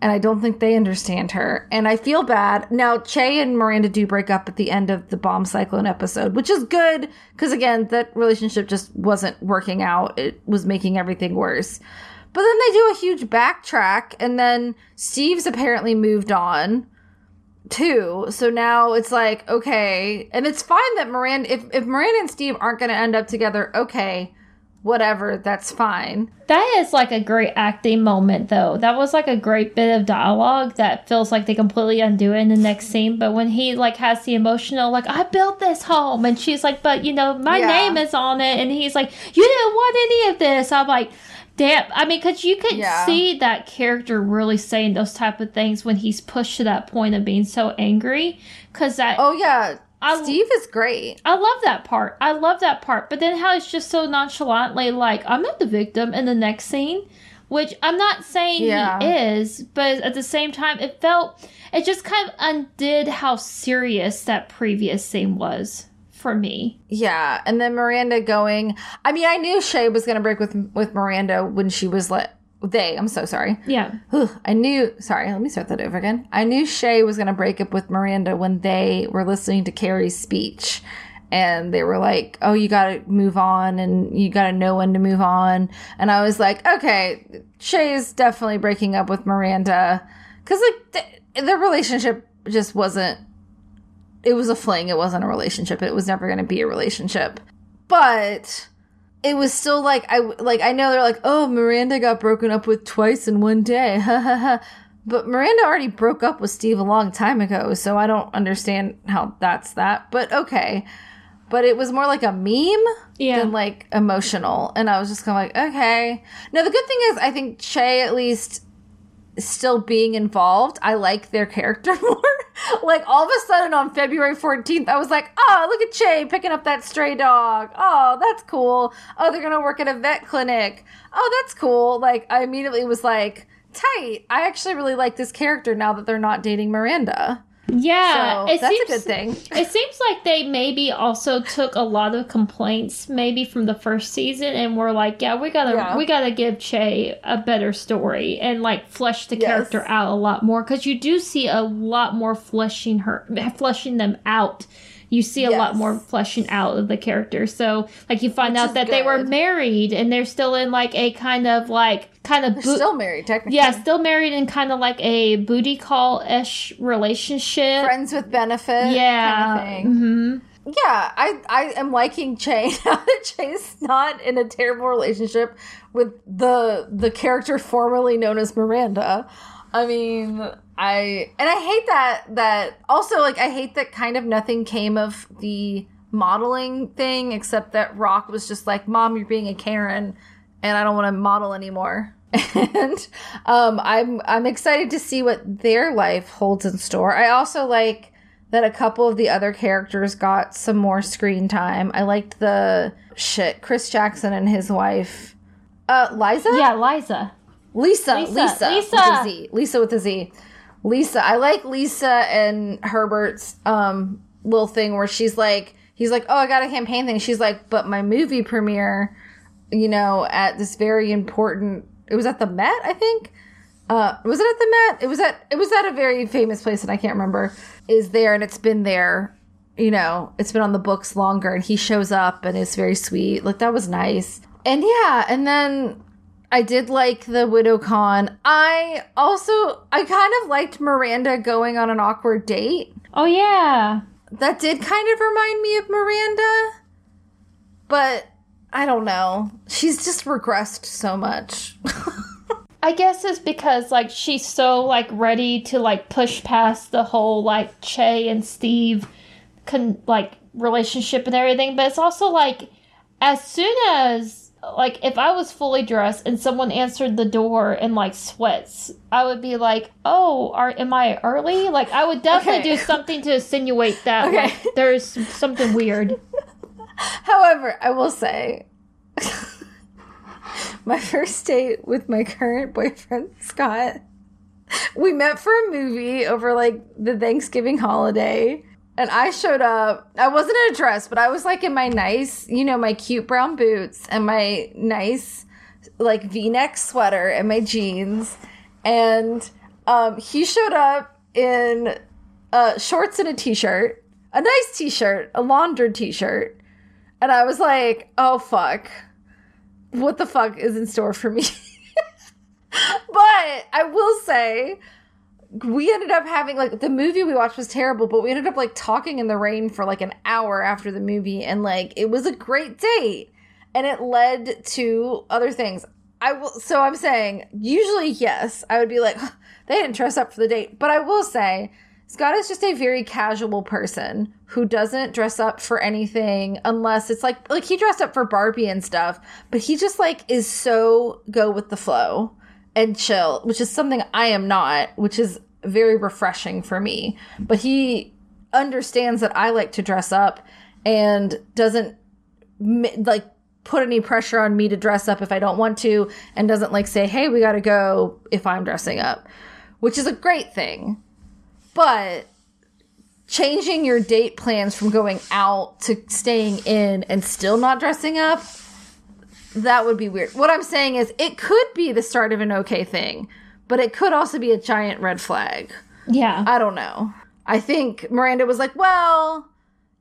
And I don't think they understand her. And I feel bad. Now, Che and Miranda do break up at the end of the Bomb Cyclone episode, which is good because, again, that relationship just wasn't working out. It was making everything worse. But then they do a huge backtrack, and then Steve's apparently moved on too. So now it's like, okay. And it's fine that Miranda, if, if Miranda and Steve aren't going to end up together, okay whatever, that's fine. That is like a great acting moment, though. That was like a great bit of dialogue that feels like they completely undo it in the next scene. But when he like has the emotional, like I built this home, and she's like, but you know my Yeah. name is on it, and he's like, you didn't want any of this. I'm like. Damn, I mean, because you can Yeah. see that character really saying those type of things when he's pushed to that point of being so angry. Because that, Oh yeah, I- Steve is great. I love that part. I love that part. But then how it's just so nonchalantly like, I'm not the victim in the next scene, which I'm not saying Yeah. he is, but at the same time, it felt, it just kind of undid how serious that previous scene was for me. Yeah, and then Miranda going. I mean, I knew Shay was gonna break with with Miranda when she was let. They, I'm so sorry. Yeah. Ugh, I knew. Sorry, let me start that over again. I knew Shay was gonna break up with Miranda when they were listening to Carrie's speech, and they were like, "Oh, you gotta move on, and you gotta know when to move on." And I was like, "Okay, Shay is definitely breaking up with Miranda," because like the, the relationship just wasn't. It was a fling. It wasn't a relationship. It was never gonna be a relationship, but it was still like I like I know they're like, oh, Miranda got broken up with twice in one day, ha ha ha. But Miranda already broke up with Steve a long time ago, so I don't understand how that's that. But okay, but it was more like a meme Yeah. than like emotional, and I was just kind of like, okay. Now the good thing is, I think Che at least still being involved. I like their character more. like all of a sudden on February 14th, I was like, oh, look at Che picking up that stray dog. Oh, that's cool. Oh, they're going to work at a vet clinic. Oh, that's cool. Like I immediately was like, tight. I actually really like this character now that they're not dating Miranda. Yeah. So it that's seems, a good thing. it seems like they maybe also took a lot of complaints maybe from the first season and were like, yeah, we gotta Yeah. we gotta give Che a better story and like flesh the Yes. character out a lot more because you do see a lot more fleshing her fleshing them out. You see a lot more fleshing out of the character. So like you find Which out that they were married and they're still in like a kind of like kind of bo- still married, technically. yeah, still married in kind of like a booty call ish relationship. Friends with benefit. yeah. Kind of thing. hmm Yeah, I I am liking Che now that Che's not in a terrible relationship with the the character formerly known as Miranda. I mean, I and I hate that that also like I hate that kind of nothing came of the modeling thing except that Rock was just like, "Mom, you're being a Karen and I don't want to model anymore." and um I'm I'm excited to see what their life holds in store. I also like that a couple of the other characters got some more screen time. I liked the shit Chris Jackson and his wife, uh, Liza, Yeah, Liza. Lisa, Lisa, Lisa, Lisa. with a Z, Lisa with a Z, Lisa. I like Lisa and Herbert's um little thing where she's like. He's like, "Oh, I got a campaign thing." She's like, "But my movie premiere, you know, at this very important. It was at the Met, I think. Uh, was it at the Met? It was at it was at a very famous place, and I can't remember. Is there, and it's been there. You know, it's been on the books longer, and he shows up and is very sweet. Like that was nice. And yeah, and then I did like the Widow Con. I also I kind of liked Miranda going on an awkward date. Oh yeah. That did kind of remind me of Miranda. But I don't know. She's just regressed so much. I guess it's because like she's so like ready to like push past the whole like Che and Steve con- like relationship and everything, but it's also like as soon as like if I was fully dressed and someone answered the door in like sweats, I would be like, "Oh, are am I early?" Like I would definitely Okay. do something to insinuate that Okay. like there's something weird. However, I will say my first date with my current boyfriend, Scott, we met for a movie over like the Thanksgiving holiday. And I showed up. I wasn't in a dress, but I was like in my nice, you know, my cute brown boots and my nice like V-neck sweater and my jeans. And um, he showed up in uh, shorts and a t-shirt, a nice t-shirt, a laundered t-shirt. And I was like, oh fuck. What the fuck is in store for me? but I will say, we ended up having like the movie we watched was terrible, but we ended up like talking in the rain for like an hour after the movie, and like it was a great date, and it led to other things. I will, so I'm saying, usually, yes, I would be like, they didn't dress up for the date, but I will say, Scott is just a very casual person who doesn't dress up for anything unless it's like like he dressed up for Barbie and stuff, but he just like is so go with the flow and chill, which is something I am not, which is very refreshing for me. But he understands that I like to dress up and doesn't like put any pressure on me to dress up if I don't want to and doesn't like say, "Hey, we got to go" if I'm dressing up, which is a great thing. But changing your date plans from going out to staying in and still not dressing up that would be weird. What I'm saying is it could be the start of an okay thing, but it could also be a giant red flag. Yeah. I don't know. I think Miranda was like, well,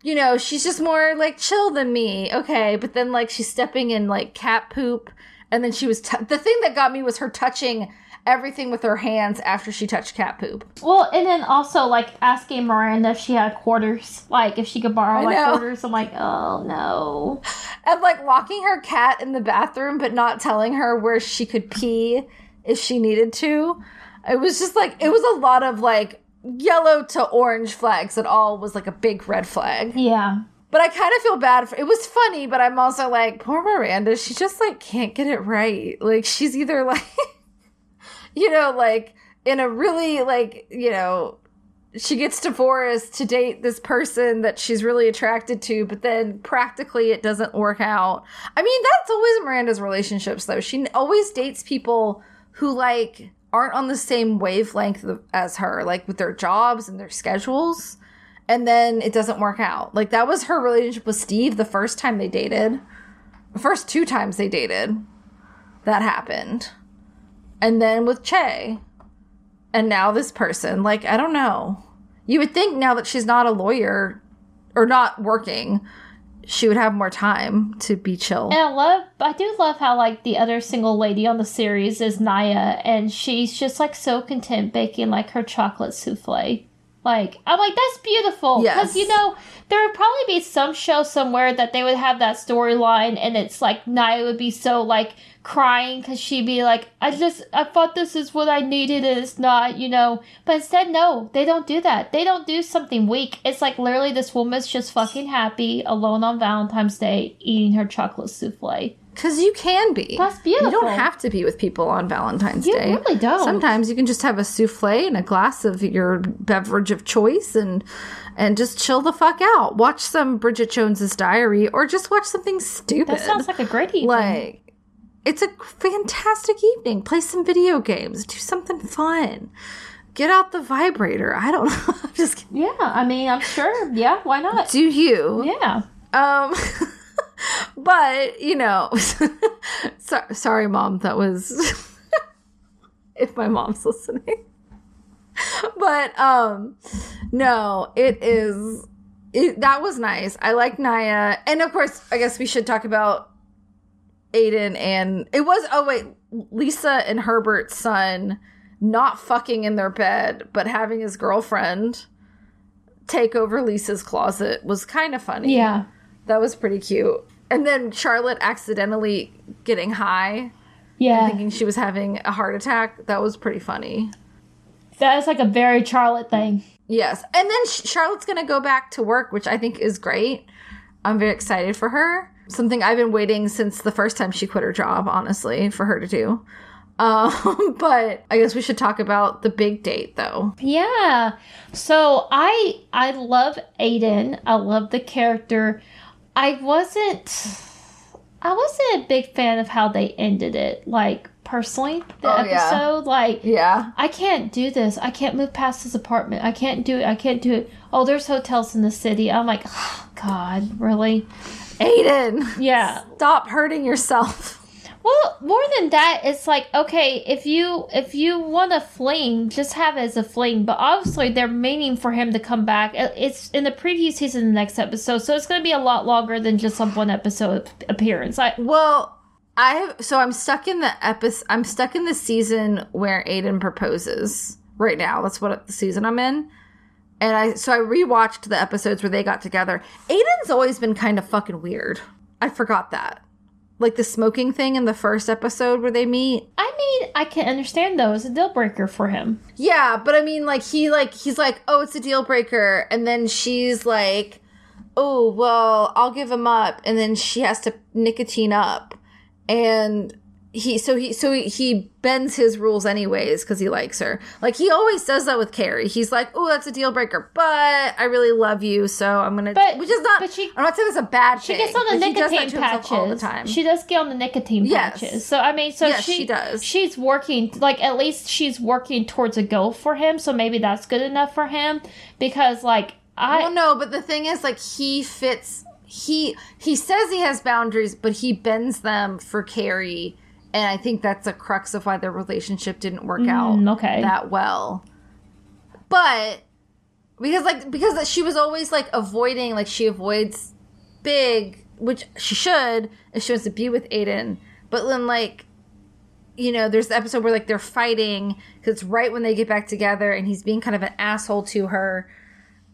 you know, she's just more like chill than me. Okay. But then like she's stepping in like cat poop. And then she was, t- the thing that got me was her touching everything with her hands after she touched cat poop. Well, and then also like asking Miranda if she had quarters, like if she could borrow like quarters. I'm like, oh no. And like locking her cat in the bathroom, but not telling her where she could pee if she needed to. It was just like, it was a lot of like yellow to orange flags that all was like a big red flag. Yeah. But I kind of feel bad for it was funny, but I'm also like, poor Miranda, she just like can't get it right. Like she's either like you know, like in a really like, you know, she gets divorced to date this person that she's really attracted to, but then practically it doesn't work out. I mean, that's always Miranda's relationships though. She always dates people who like aren't on the same wavelength as her, like with their jobs and their schedules and then it doesn't work out. Like that was her relationship with Steve the first time they dated. The first two times they dated. That happened. And then with Che. And now this person. Like, I don't know. You would think now that she's not a lawyer or not working, she would have more time to be chill. And I love, I do love how like the other single lady on the series is Nya, and she's just like so content baking like her chocolate souffle. Like I'm like that's beautiful because Yes. you know there would probably be some show somewhere that they would have that storyline, and it's like Nya would be so like crying because she'd be like, I just I thought this is what I needed and it's not, you know. But instead, no, they don't do that. They don't do something weak. It's like literally this woman's just fucking happy alone on Valentine's Day eating her chocolate souffle. Because you can be. That's beautiful. You don't have to be with people on Valentine's You Day. You really don't. Sometimes you can just have a souffle and a glass of your beverage of choice and and just chill the fuck out. Watch some Bridget Jones's Diary or just watch something stupid. That sounds like a great evening. like it's a fantastic evening. Play some video games. Do something fun. get out the vibrator. I don't know. I'm just kidding. Yeah, I mean, I'm sure. Yeah, why not? Do you? Yeah. Um, but you know, so, sorry, mom. That was if my mom's listening. but um, no, it is. It, that was nice. I like Nya, and of course, I guess we should talk about Aidan and it was. Oh wait, Lisa and Herbert's son not fucking in their bed, but having his girlfriend take over Lisa's closet was kind of funny. Yeah. That was pretty cute. And then Charlotte accidentally getting high, Yeah. thinking she was having a heart attack. That was pretty funny. That's like a very Charlotte thing. Yes. And then Charlotte's going to go back to work, which I think is great. I'm very excited for her. Something I've been waiting since the first time she quit her job, honestly, for her to do. Um, but I guess we should talk about the big date, though. Yeah. So I I love Aidan. I love the character. I wasn't I wasn't a big fan of how they ended it. Like personally, the Oh, yeah. episode. Like Yeah. I can't do this. I can't move past this apartment. I can't do it. I can't do it. Oh, there's hotels in the city. I'm like, oh, God, really? Aidan, Yeah. stop hurting yourself. Well, more than that, it's like okay, if you if you want a fling, just have it as a fling. But obviously, they're meaning for him to come back. It's in the preview season, the next episode, so it's going to be a lot longer than just a one episode appearance. I Well, I have so I'm stuck in the episode. I'm stuck in the season where Aidan proposes right now. That's what the season I'm in. And I so I rewatched the episodes where they got together. Aidan's always been kind of fucking weird. I forgot that. Like the smoking thing in the first episode where they meet. I mean, I can understand though. It's a deal breaker for him. Yeah, but I mean like he like he's like, "Oh, it's a deal breaker." And then she's like, "Oh, well, I'll give him up." And then she has to nicotine up. And he so he so he, bends his rules anyways cuz he likes her. Like he always does that with Carrie. He's like, "Oh, that's a deal breaker, but I really love you, so I'm to But- which is not but she- I'm not saying it's a bad She thing. gets on the but he does that nicotine patches all the time. She does get on the nicotine Yes. patches. So I mean, so Yes, she, she does. She's working like at least she's working towards a goal for him. So maybe that's good enough for him because like I well, know. but the thing is, like, he fits. He he says he has boundaries, but he bends them for Carrie, and I think that's a crux of why their relationship didn't work out Mm, okay. that well. But because like because she was always like avoiding, like she avoids big, which she should if she wants to be with Aidan. But then like you know, there's the episode where like they're fighting because it's right when they get back together, and he's being kind of an asshole to her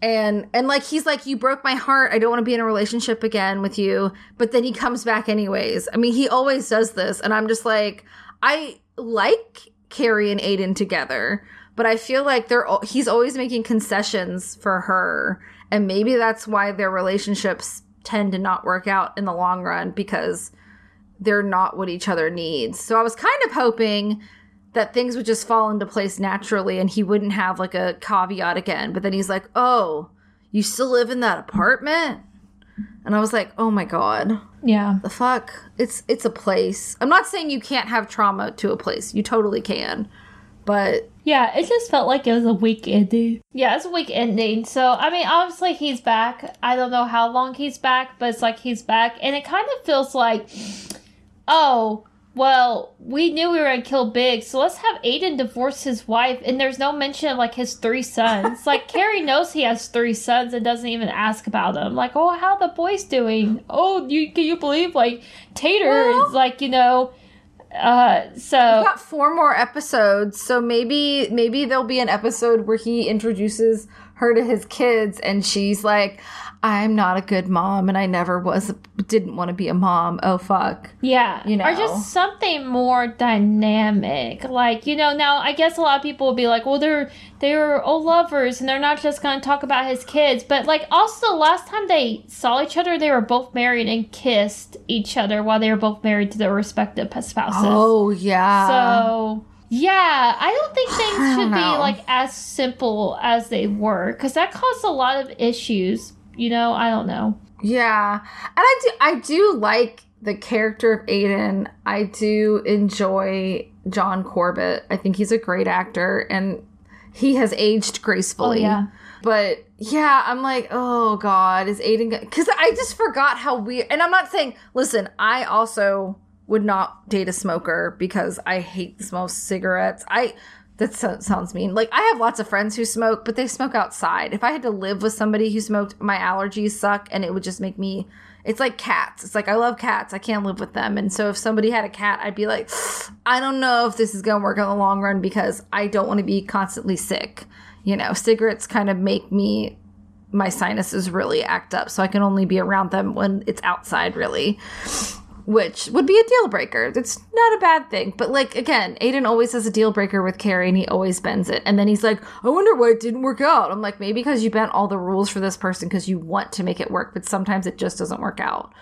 and and like he's like you broke my heart. I don't want to be in a relationship again with you. But then he comes back anyways. I mean he always does this and i'm just like i like carrie and aiden together but i feel like they're he's always making concessions for her. And maybe that's why their relationships tend to not work out in the long run because they're not what each other needs. So i was kind of hoping that things would just fall into place naturally and he wouldn't have like a caveat again. But then he's like, Oh, you still live in that apartment? And I was like, Oh my God. yeah. The fuck? It's it's a place. I'm not saying you can't have trauma to a place. You totally can. But Yeah, it just felt like it was a weak ending. Yeah, it's a weak ending. So, I mean, obviously he's back. I don't know how long he's back, but it's like he's back. And it kind of feels like, oh, well, we knew we were going to kill Big, so let's have Aidan divorce his wife. And there's no mention of like his three sons. like, Carrie knows he has three sons and doesn't even ask about them. Like, oh, how the boys doing? Oh, you can you believe like Tater Well- is like, you know, uh, so. We've got four more episodes, so maybe maybe there'll be an episode where he introduces her to his kids, and she's like, "I'm not a good mom, and I never was, didn't want to be a mom. Oh fuck." Yeah, You know. or just something more dynamic. Like you know, now I guess a lot of people will be like, "Well, they're they're old lovers, and they're not just going to talk about his kids." But like, also last time they saw each other, they were both married and kissed each other while they were both married to their respective spouses. Oh yeah. So yeah, I don't think things should be like as simple as they were because that caused a lot of issues. You know, I don't know. Yeah, and I do I do like the character of Aidan. I do enjoy John Corbett. I think he's a great actor, and he has aged gracefully. Oh, yeah. But yeah, I'm like, oh god, is Aidan? Because I just forgot how weird. And I'm not saying, listen, I also would not date a smoker because I hate the smell of cigarettes. I that so, sounds mean. Like I have lots of friends who smoke, but they smoke outside. If I had to live with somebody who smoked, my allergies suck, and it would just make me. It's like cats. It's like I love cats. I can't live with them. And so if somebody had a cat, I'd be like, I don't know if this is going to work in the long run because I don't want to be constantly sick. You know, cigarettes kind of make me my sinuses really act up, so I can only be around them when it's outside, really which would be a deal breaker. It's not a bad thing. But like again, Aidan always has a deal breaker with Carrie and he always bends it. And then he's like, I wonder why it didn't work out. I'm like, maybe because you bent all the rules for this person because you want to make it work, but sometimes it just doesn't work out.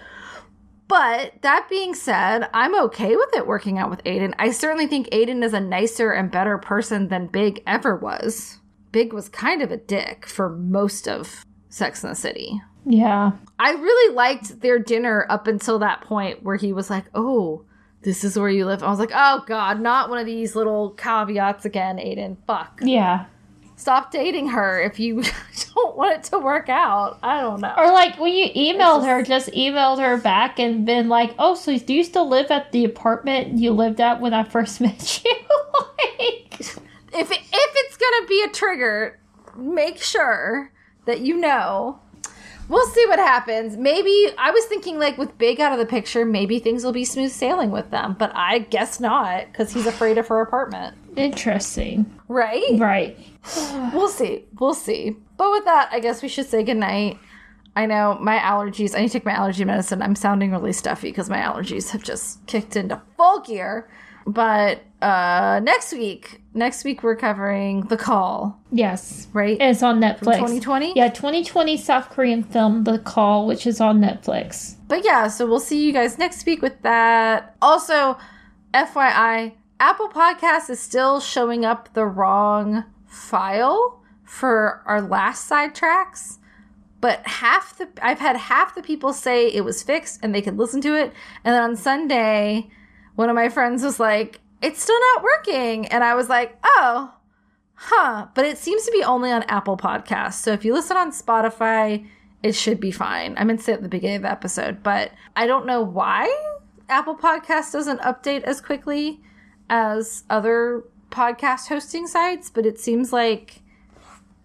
But that being said, I'm okay with it working out with Aidan. I certainly think Aidan is a nicer and better person than Big ever was. Big was kind of a dick for most of Sex in the City. Yeah. I really liked their dinner up until that point where he was like, "Oh, this is where you live." I was like, "Oh God, not one of these little caveats again, Aidan. Fuck. Yeah. Stop dating her if you don't want it to work out. I don't know." Or like when you emailed just, her, just emailed her back and been like, "Oh, so do you still live at the apartment you lived at when I first met you?" like, if it, if it's gonna be a trigger, make sure that you know We'll see what happens. Maybe I was thinking like with Big out of the picture, maybe things will be smooth sailing with them, but I guess not because he's afraid of her apartment. Interesting. Right? Right. we'll see. We'll see. But with that, I guess we should say goodnight. I know my allergies, I need to take my allergy medicine. I'm sounding really stuffy because my allergies have just kicked into full gear. But uh next week, next week we're covering The Call. Yes. Right? It's on Netflix. 2020? Yeah, 2020 South Korean film The Call, which is on Netflix. But yeah, so we'll see you guys next week with that. Also, FYI, Apple Podcast is still showing up the wrong file for our last sidetracks. But half the I've had half the people say it was fixed and they could listen to it. And then on Sunday, one of my friends was like, it's still not working. And I was like, oh, huh. But it seems to be only on Apple Podcasts. So if you listen on Spotify, it should be fine. I meant to say at the beginning of the episode, but I don't know why Apple Podcast doesn't update as quickly as other podcast hosting sites, but it seems like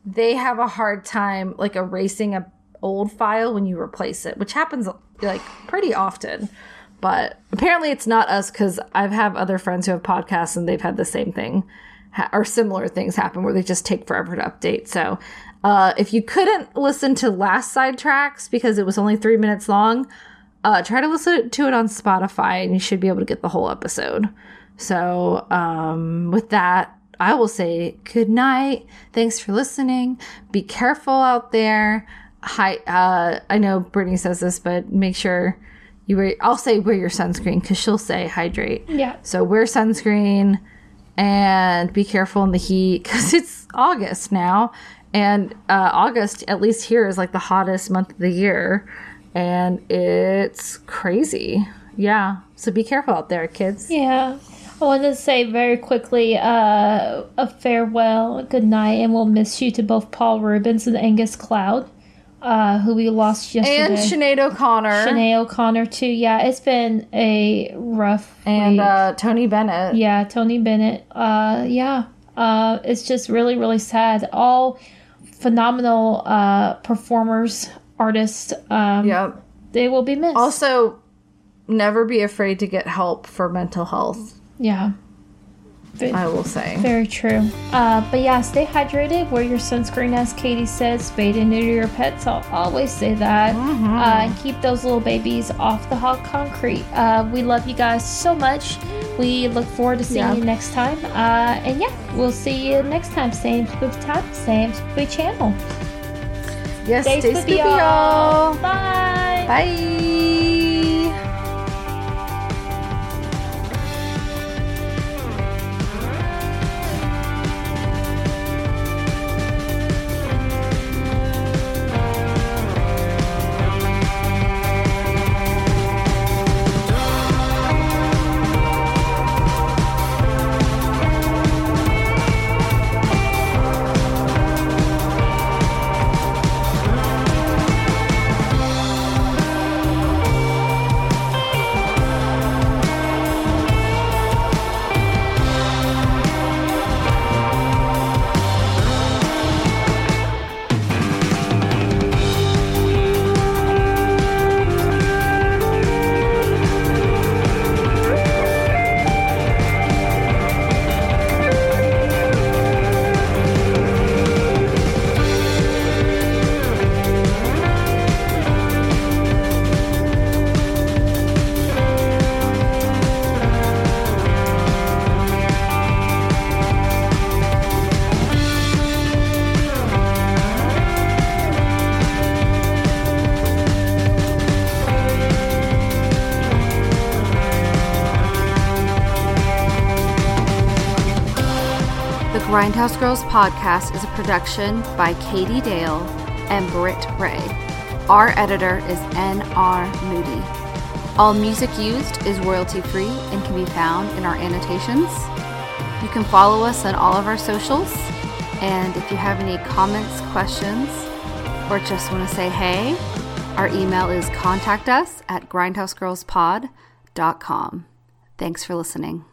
they have a hard time like erasing a old file when you replace it, which happens like pretty often. But apparently it's not us because I've have other friends who have podcasts and they've had the same thing ha- or similar things happen where they just take forever to update. So uh, if you couldn't listen to last sidetracks because it was only three minutes long, uh, try to listen to it on Spotify and you should be able to get the whole episode. So um, with that, I will say good night. Thanks for listening. Be careful out there. Hi, uh, I know Brittany says this, but make sure you wear, I'll say wear your sunscreen because she'll say hydrate. Yeah. So wear sunscreen and be careful in the heat because it's August now. And uh, August, at least here, is like the hottest month of the year. And it's crazy. Yeah. So be careful out there, kids. Yeah. I want to say very quickly uh, a farewell, a good night, and we'll miss you to both Paul Reubens and Angus Cloud uh, who we lost yesterday. And Sinead O'Connor. Sinead O'Connor too. Yeah, it's been a rough. And uh, Tony Bennett. Yeah, Tony Bennett. Uh, yeah, uh, it's just really really sad. All phenomenal uh, performers, artists. Um, yep. They will be missed. Also, never be afraid to get help for mental health. Yeah. I will say. Very true. Uh, but yeah, stay hydrated. Wear your sunscreen, as Katie says. Spay and neuter your pets. I'll always say that. Mm-hmm. Uh, and keep those little babies off the hot concrete. Uh, we love you guys so much. We look forward to seeing yeah. you next time. Uh, and yeah, we'll see you next time. Same spooky time, same spooky channel. Yes, stay, stay spooky, y'all. Bye. Bye. Grindhouse Girls podcast is a production by Katie Dale and Britt Ray. Our editor is N.R. Moody. All music used is royalty free and can be found in our annotations. You can follow us on all of our socials. And if you have any comments, questions, or just want to say hey, our email is contact us at grindhousegirlspod.com. Thanks for listening.